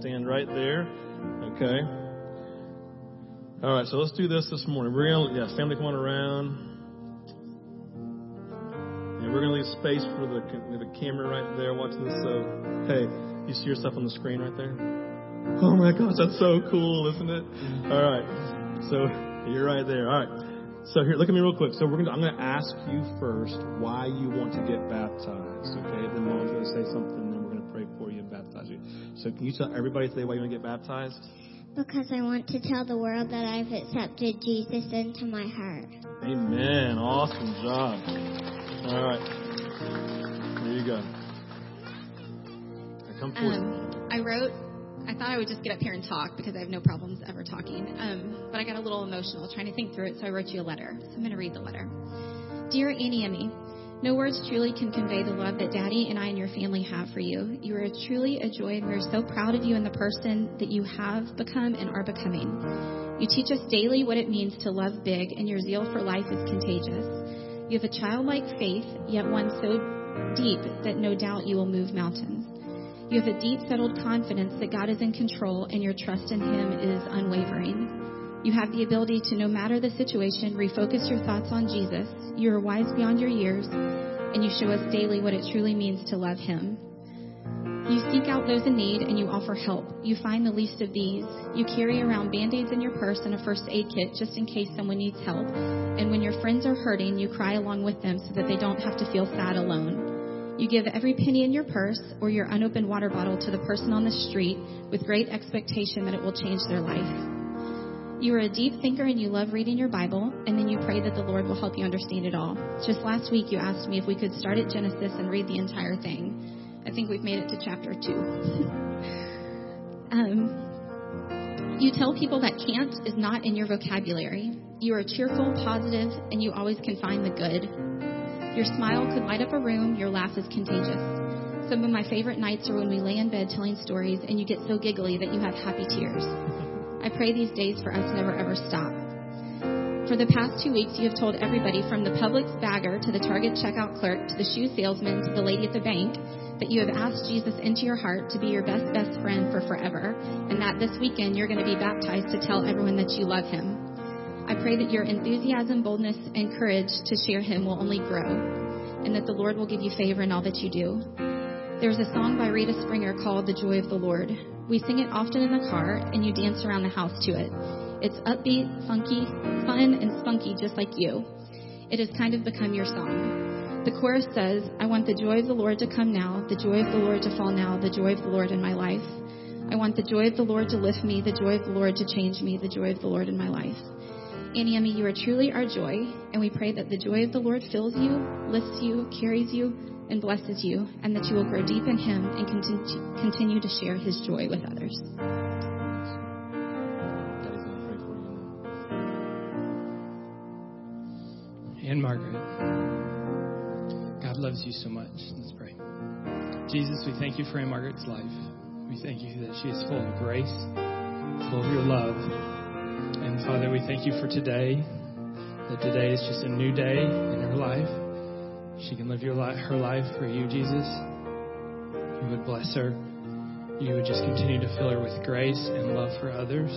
Stand right there. Okay. All right. So let's do this this morning. We're going to, yeah, family come on around. And we're going to leave space for the, the camera right there watching this. So, hey, you see yourself on the screen right there? Oh my gosh, that's so cool, isn't it? All right. So you're right there. All right. So here, look at me real quick. So we're gonna, I'm going to ask you first why you want to get baptized. Okay. Then mom's going to say something, So can you tell everybody today why you want to get baptized? Because I want to tell the world that I've accepted Jesus into my heart. Amen. Awesome job. All right. There you go. Come forward. Um, I wrote, I thought I would just get up here and talk because I have no problems ever talking. Um, but I got a little emotional trying to think through it, so I wrote you a letter. So I'm going to read the letter. Dear Annie Emmy, no words truly can convey the love that Daddy and I and your family have for you. You are truly a joy, and we're so proud of you and the person that you have become and are becoming. You teach us daily what it means to love big, and your zeal for life is contagious. You have a childlike faith, yet one so deep that no doubt you will move mountains. You have a deep, settled confidence that God is in control and your trust in Him is unwavering. You have the ability to, no matter the situation, refocus your thoughts on Jesus. You are wise beyond your years, and you show us daily what it truly means to love Him. You seek out those in need and you offer help. You find the least of these. You carry around band aids in your purse and a first aid kit just in case someone needs help. And when your friends are hurting, you cry along with them so that they don't have to feel sad alone. You give every penny in your purse or your unopened water bottle to the person on the street with great expectation that it will change their life. You are a deep thinker and you love reading your Bible, and then you pray that the Lord will help you understand it all. Just last week, you asked me if we could start at Genesis and read the entire thing. I think we've made it to chapter two. um, you tell people that can't is not in your vocabulary. You are cheerful, positive, and you always can find the good. Your smile could light up a room, your laugh is contagious. Some of my favorite nights are when we lay in bed telling stories and you get so giggly that you have happy tears. I pray these days for us never ever stop. For the past two weeks, you have told everybody from the Publix bagger to the Target checkout clerk to the shoe salesman to the lady at the bank that you have asked Jesus into your heart to be your best, best friend for forever, and that this weekend you're going to be baptized to tell everyone that you love him. I pray that your enthusiasm, boldness, and courage to share him will only grow, and that the Lord will give you favor in all that you do. There's a song by Rita Springer called The Joy of the Lord. We sing it often in the car, and you dance around the house to it. It's upbeat, funky, fun, and spunky just like you. It has kind of become your song. The chorus says, I want the joy of the Lord to come now, the joy of the Lord to fall now, the joy of the Lord in my life. I want the joy of the Lord to lift me, the joy of the Lord to change me, the joy of the Lord in my life. Annie Emmy, you are truly our joy, and we pray that the joy of the Lord fills you, lifts you, carries you, and blesses you, and that you will grow deep in Him and continue to share His joy with others. Ann Margaret. God loves you so much. Let's pray. Jesus, we thank you for Margaret's life. We thank you that she is full of grace, full of your love. And Father, we thank you for today, that today is just a new day in her life. She can live your her life for you, Jesus. You would bless her. You would just continue to fill her with grace and love for others.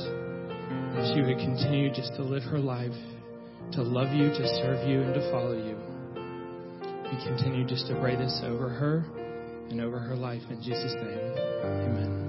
She would continue just to live her life, to love you, to serve you, and to follow you we continue just to pray this over her and over her life in Jesus' name. Amen.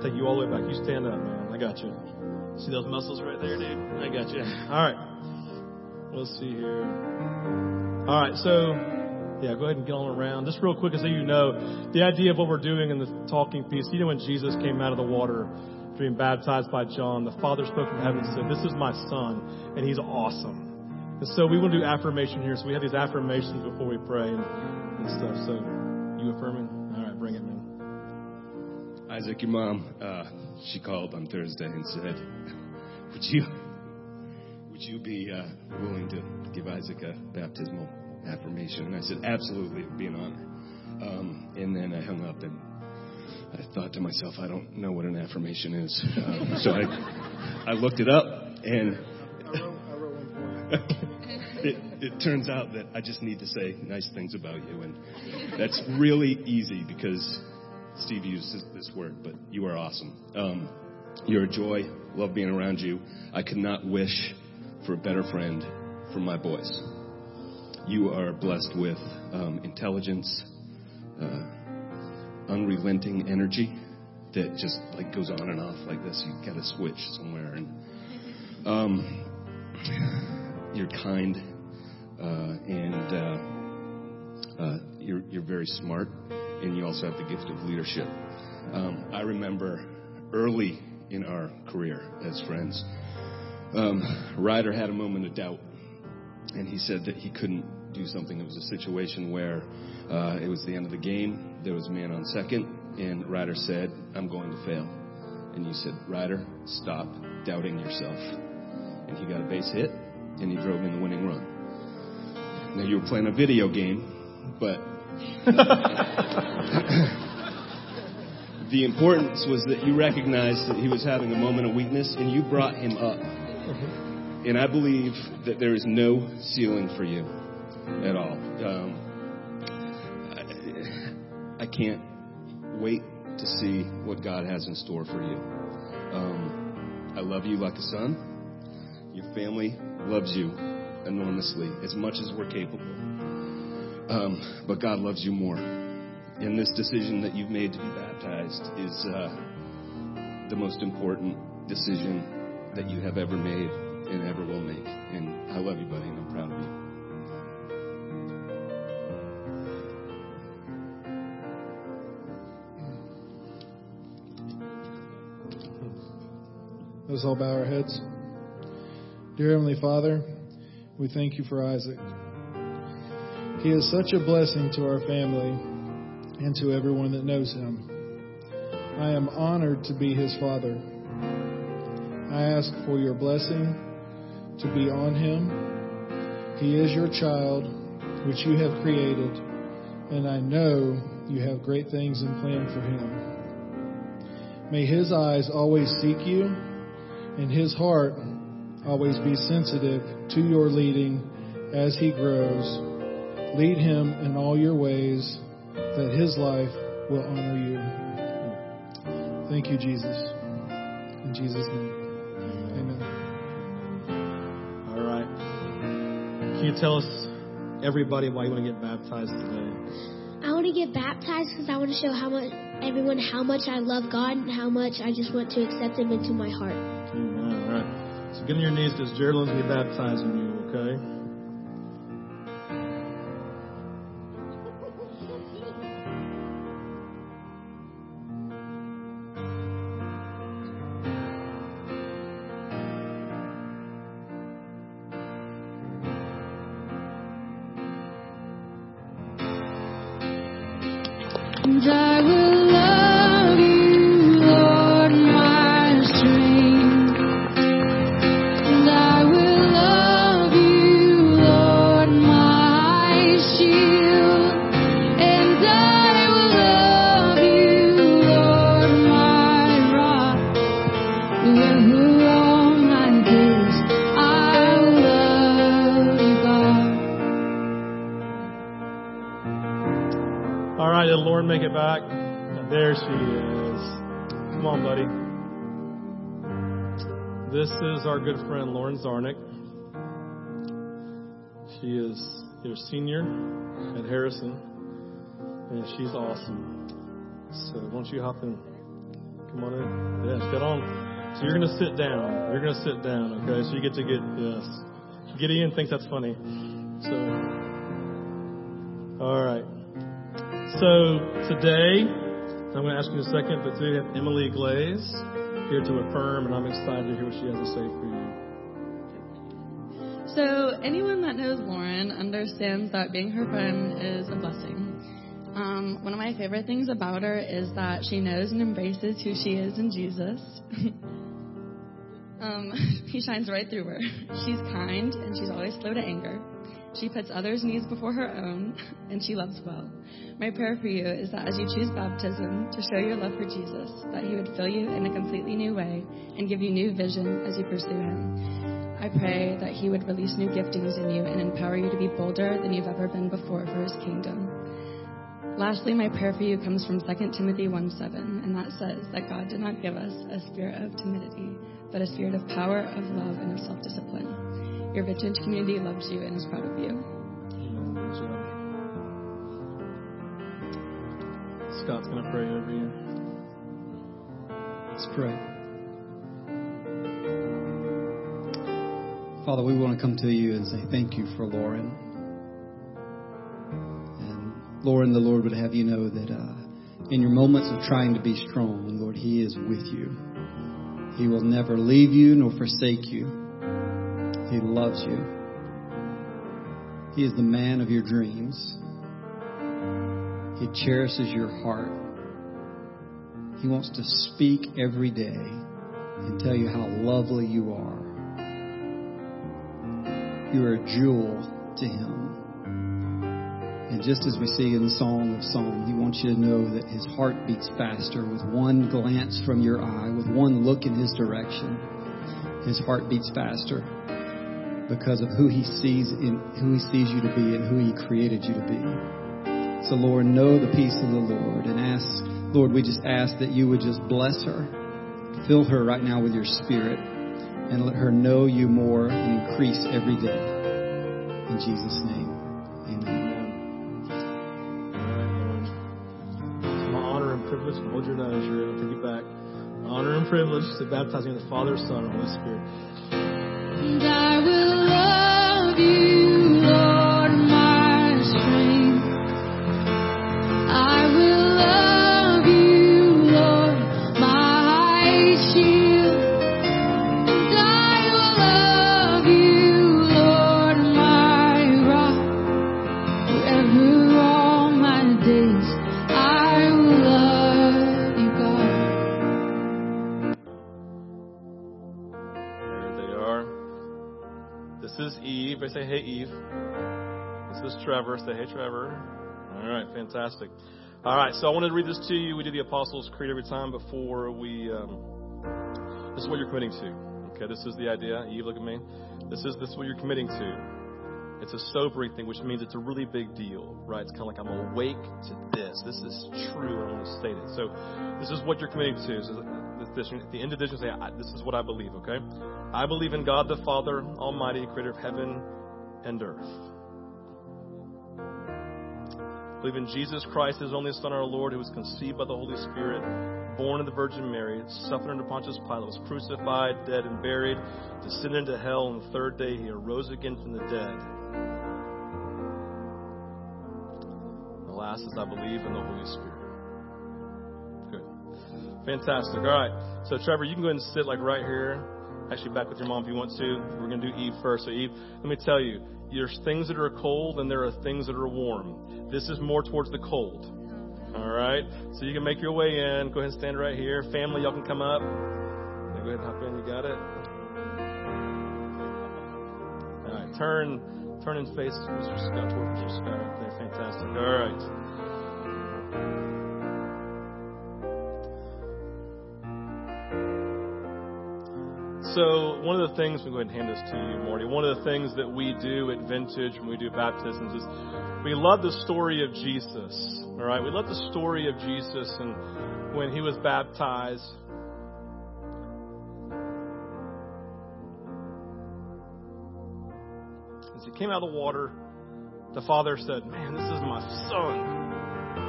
Gonna take you all the way back. You stand up, man. I got you. See those muscles right there, dude? I got you. All right. Let's see here. All right, so yeah, go ahead and get on around. Just real quick, so you know, the idea of what we're doing in the talking piece, you know, when Jesus came out of the water, being baptized by John, the Father spoke from heaven and said, This is my Son, and he's awesome. And so we want to do affirmation here. So we have these affirmations before we pray and, and stuff. So you affirming? Isaac, your mom, uh, she called on Thursday and said, "Would you, would you be uh, willing to give Isaac a baptismal affirmation?" And I said, "Absolutely, it'd be an honor." Um, and then I hung up and I thought to myself, "I don't know what an affirmation is," uh, so I, I looked it up and. It, it turns out that I just need to say nice things about you, and that's really easy because Steve uses this word, but you are awesome. Um, you're a joy. Love being around you. I could not wish for a better friend for my boys. You are blessed with um, intelligence, uh, unrelenting energy that just like goes on and off like this. You got to switch somewhere, and um, you're kind, uh, and uh, uh, you're you're very smart, and you also have the gift of leadership. Um, I remember early in our career as friends. Um, Ryder had a moment of doubt, and he said that he couldn't do something. It was a situation where uh, it was the end of the game. There was a man on second, and Ryder said, "I'm going to fail." And you said, "Ryder, stop doubting yourself." And he got a base hit, and he drove in the winning run. Now you were playing a video game, but the importance was that you recognized that he was having a moment of weakness and you brought him up. And I believe that there is no ceiling for you at all. Um, I, I can't wait to see what God has in store for you. Um, I love you like a son. Your family loves you enormously, as much as we're capable. Um, but God loves you more. And this decision that you've made to be baptized is uh, the most important decision that you have ever made and ever will make. And I love you, buddy, and I'm proud of you. Let's all bow our heads. Dear Heavenly Father, we thank you for Isaac. He is such a blessing to our family and to everyone that knows him. I am honored to be his father. I ask for your blessing to be on him. He is your child, which you have created, and I know you have great things in plan for him. May his eyes always seek you, and his heart always be sensitive to your leading as he grows. Lead him in all your ways, that his life will honor you. Thank you, Jesus. In Jesus' name. Amen. All right. Can you tell us, everybody, why you want to get baptized today? I want to get baptized because I want to show how much everyone how much I love God and how much I just want to accept Him into my heart. Amen. All right. So get on your knees because Geraldine's going to be baptizing you, okay? It back? There she is. Come on, buddy. This is our good friend Lauren Zarnick. She is your senior at Harrison, and she's awesome. So, why don't you hop in? Come on in. Yes, get on. So you're gonna sit down. You're gonna sit down, okay? So you get to get yes. Gideon thinks that's funny. So, all right. So today, I'm going to ask you in a second, but today we have Emily Glaze here to affirm, and I'm excited to hear what she has to say for you. So, anyone that knows Lauren understands that being her friend is a blessing. Um, one of my favorite things about her is that she knows and embraces who she is in Jesus. um, he shines right through her. She's kind and she's always slow to anger. She puts others' needs before her own, and she loves well. My prayer for you is that as you choose baptism to show your love for Jesus, that He would fill you in a completely new way and give you new vision as you pursue Him. I pray that He would release new giftings in you and empower you to be bolder than you've ever been before for His kingdom. Lastly, my prayer for you comes from 2 Timothy 1 7, and that says that God did not give us a spirit of timidity, but a spirit of power, of love, and of self discipline. Your Vintage community loves you and is proud of you. Scott's going to pray over you. Let's pray. Father, we want to come to you and say thank you for Lauren. And Lauren, the Lord would have you know that uh, In your moments of trying to be strong, Lord, He is with you. He will never leave you nor forsake you. He loves you. He is the man of your dreams. He cherishes your heart. He wants to speak every day and tell you how lovely you are. You are a jewel to Him. And just as we see in the Song of Psalm, He wants you to know that His heart beats faster with one glance from your eye, with one look in His direction. His heart beats faster because of who He sees in who He sees you to be and who He created you to be. So, Lord, know the peace of the Lord and ask, Lord, we just ask that you would just bless her, fill her right now with your Spirit, and let her know you more and increase every day. In Jesus' name, amen. It's my honor and privilege. Hold your nose, you're going to take it back. Honor and privilege to baptize you in the Father, Son, and Holy Spirit. Fantastic. All right, so I wanted to read this to you. We do the Apostles' Creed every time before we. Um, this is what you're committing to. Okay, this is the idea. Eve, look at me. This is this is what you're committing to. It's a sobering thing, which means it's a really big deal, right? It's kind of like I'm awake to this. This is true. I want to state it. So, this is what you're committing to. So this, the end you say, I- "This is what I believe." Okay, I believe in God the Father Almighty, Creator of heaven and earth. Believe in Jesus Christ, His only Son, our Lord, who was conceived by the Holy Spirit, born of the Virgin Mary, suffered under Pontius Pilate, was crucified, dead, and buried, descended into hell, and the third day He arose again from the dead. The last is I believe in the Holy Spirit. Good. Fantastic. All right. So, Trevor, you can go ahead and sit like right here. Actually, back with your mom if you want to. We're going to do Eve first. So, Eve, let me tell you, there's things that are cold and there are things that are warm. This is more towards the cold. All right. So you can make your way in. Go ahead and stand right here. Family, y'all can come up. Go ahead and hop in. You got it. All right. Turn, turn and face Mr. Scott towards Mr. Scott. There, fantastic. All right. So one of the things, we go ahead and hand this to you, Morty. One of the things that we do at Vintage when we do baptisms is we love the story of Jesus. All right, we love the story of Jesus and when he was baptized. As he came out of the water, the father said, "Man, this is my son.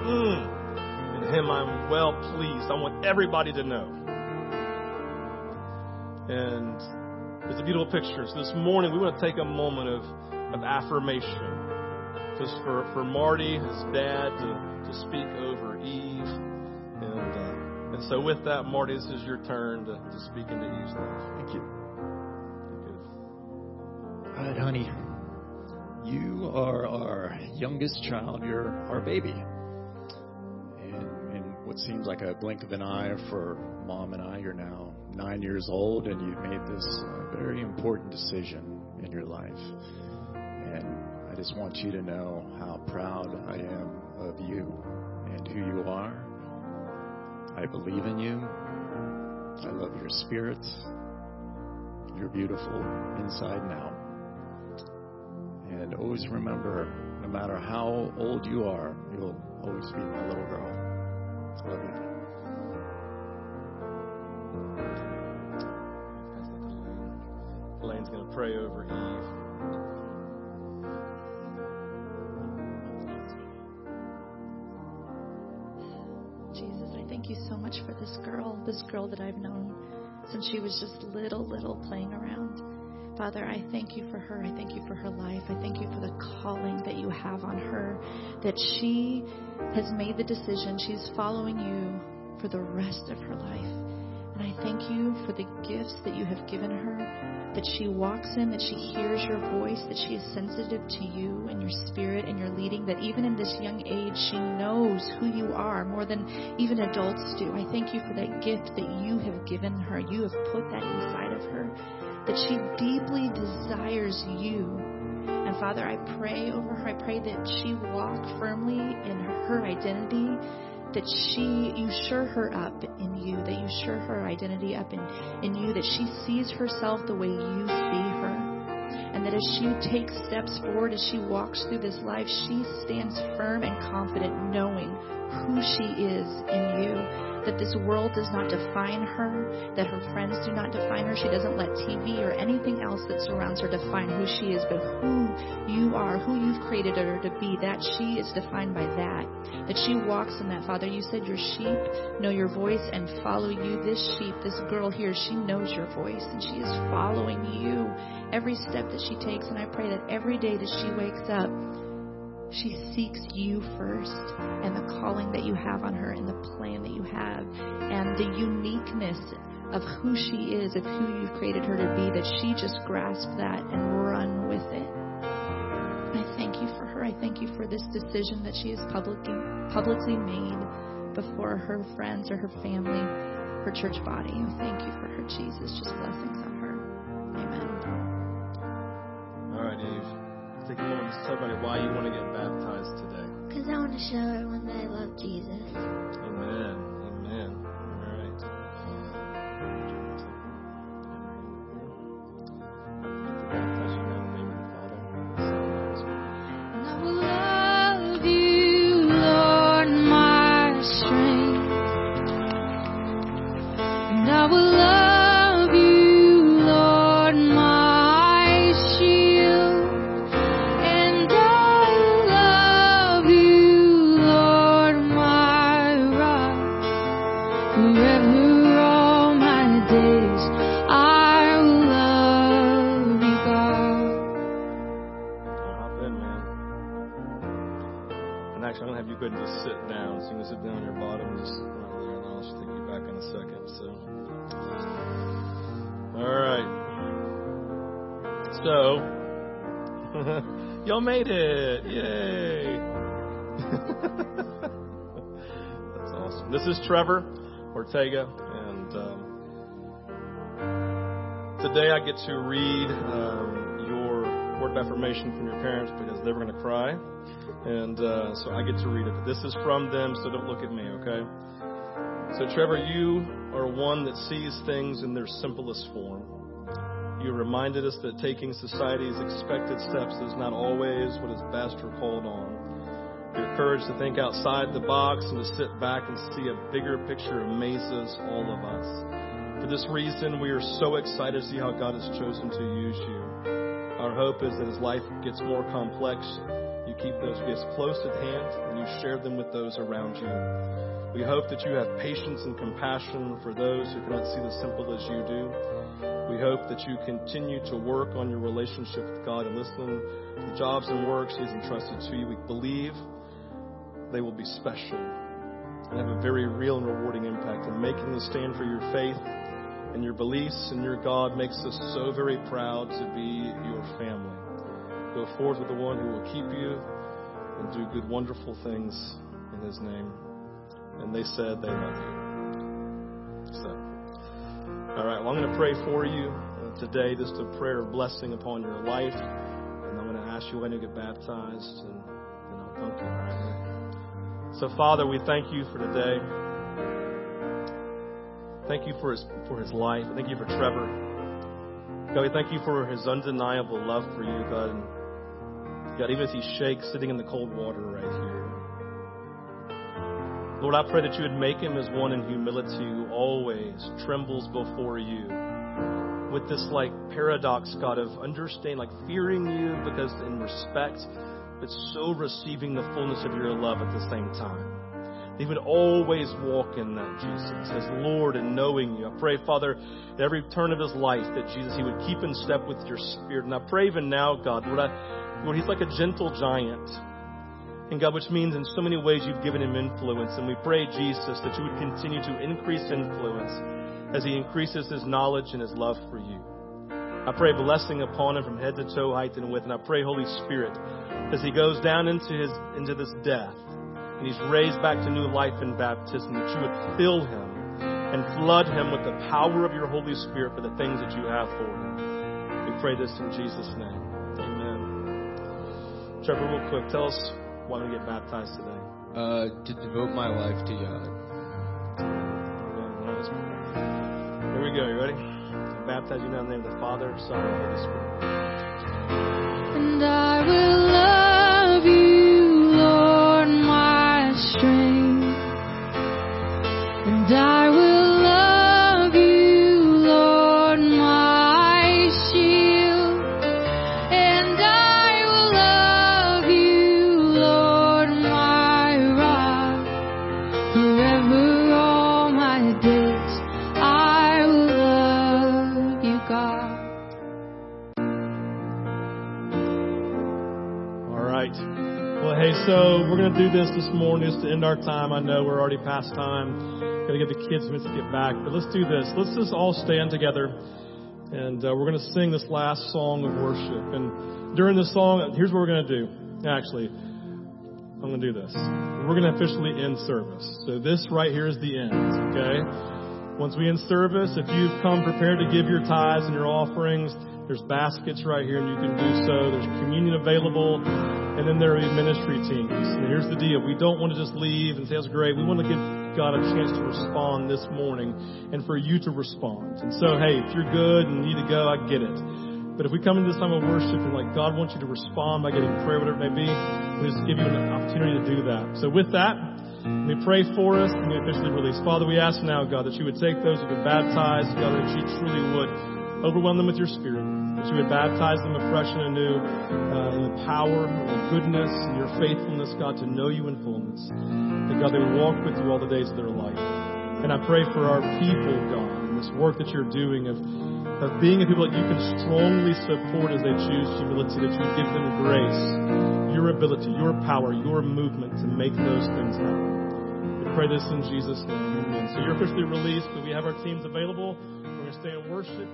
Mm. In him I'm well pleased. I want everybody to know." And it's a beautiful picture. So this morning we want to take a moment of, of affirmation. Just for, for Marty, his dad, to, to speak over Eve. And, uh, and so with that, Marty, this is your turn to, to speak into Eve's life. Thank you. All right, honey. You are our youngest child. You're our baby. What seems like a blink of an eye for mom and I, you're now nine years old, and you've made this uh, very important decision in your life. And I just want you to know how proud I am of you and who you are. I believe in you. I love your spirit. You're beautiful inside and out. And always remember, no matter how old you are, you'll always be my little girl. Love you. Elaine's going to pray over Eve. Jesus, I thank you so much for this girl, this girl that I've known since she was just little, little playing around. Father, I thank you for her. I thank you for her life. I thank you for the calling that you have on her, that she has made the decision. She's following you for the rest of her life. And I thank you for the gifts that you have given her, that she walks in, that she hears your voice, that she is sensitive to you and your spirit and your leading, that even in this young age, she knows who you are more than even adults do. I thank you for that gift that you have given her. You have put that inside of her, that she deeply desires you. And Father, I pray over her. I pray that she walk firmly in her identity that she you sure her up in you, that you sure her identity up in, in you, that she sees herself the way you see her. And that as she takes steps forward, as she walks through this life, she stands firm and confident knowing who she is in you. That this world does not define her, that her friends do not define her. She doesn't let TV or anything else that surrounds her define who she is, but who you are, who you've created her to be, that she is defined by that. That she walks in that, Father. You said your sheep know your voice and follow you. This sheep, this girl here, she knows your voice and she is following you every step that she takes. And I pray that every day that she wakes up, she seeks you first and the calling that you have on her and the plan that you have and the uniqueness of who she is, of who you've created her to be, that she just grasp that and run with it. I thank you for her. I thank you for this decision that she has publicly, publicly made before her friends or her family, her church body. I thank you for her, Jesus. Just blessings on her. Amen. All right, Eve. Take a moment to tell everybody why you want to get baptized today. Because I want to show everyone that I love Jesus. Amen. Trevor Ortega, and um, today I get to read um, your word of affirmation from your parents because they were going to cry. And uh, so I get to read it. This is from them, so don't look at me, okay? So, Trevor, you are one that sees things in their simplest form. You reminded us that taking society's expected steps is not always what is best or called on. Your courage to think outside the box and to sit back and see a bigger picture amazes all of us. For this reason, we are so excited to see how God has chosen to use you. Our hope is that as life gets more complex, you keep those gifts close at hand and you share them with those around you. We hope that you have patience and compassion for those who cannot see the simple as you do. We hope that you continue to work on your relationship with God and listen to the jobs and works He has entrusted to you. We believe they will be special and have a very real and rewarding impact. And making the stand for your faith and your beliefs and your God makes us so very proud to be your family. Go forth with the one who will keep you and do good, wonderful things in His name. And they said they love you. So, all right, well, I'm going to pray for you uh, today, just a prayer of blessing upon your life. And I'm going to ask you when you get baptized, and I'll dunk you? So, Father, we thank you for today. Thank you for his, for his life. Thank you for Trevor. God, we thank you for his undeniable love for you, God. And God, even as he shakes sitting in the cold water right here. Lord, I pray that you would make him as one in humility who always trembles before you with this like paradox, God, of understanding, like fearing you because in respect, but so receiving the fullness of your love at the same time. He would always walk in that, Jesus, as Lord and knowing you. I pray, Father, at every turn of his life that Jesus, he would keep in step with your spirit. And I pray even now, God, Lord, I, Lord, he's like a gentle giant. And God, which means in so many ways you've given him influence. And we pray, Jesus, that you would continue to increase influence as he increases his knowledge and his love for you. I pray blessing upon him from head to toe, height and width. And I pray, Holy Spirit, as he goes down into his, into this death and he's raised back to new life in baptism, that you would fill him and flood him with the power of your Holy Spirit for the things that you have for him. We pray this in Jesus' name. Amen. Trevor, real quick, tell us why we get baptized today. Uh, to devote my life to God. Here we go. You ready? I baptize you now in the name of the Father, Son, and Holy Spirit. And I will going to do this this morning just to end our time. I know we're already past time. Got to get the kids a minute to get back. But let's do this. Let's just all stand together. And uh, we're going to sing this last song of worship. And during this song, here's what we're going to do. Actually, I'm going to do this. We're going to officially end service. So this right here is the end, okay? Once we end service, if you've come prepared to give your tithes and your offerings, there's baskets right here and you can do so. There's communion available. And then there are ministry teams. And here's the deal. We don't want to just leave and say, that's great. We want to give God a chance to respond this morning and for you to respond. And so, hey, if you're good and need to go, I get it. But if we come into this time of worship and like God wants you to respond by getting prayer, whatever it may be, we just give you an opportunity to do that. So with that, me pray for us and we officially release. Father, we ask now, God, that you would take those who've been baptized, God, that you truly would overwhelm them with your spirit, that you would baptize them afresh and anew uh, in the power the goodness and your faithfulness, God, to know you in fullness. That, God, they would walk with you all the days of their life. And I pray for our people, God, and this work that you're doing of, of being a people that you can strongly support as they choose humility, that you give them grace, your ability, your power, your movement to make those things happen. We pray this in Jesus' name. Amen. So you're officially released, but we have our teams available. We're going to stay in worship.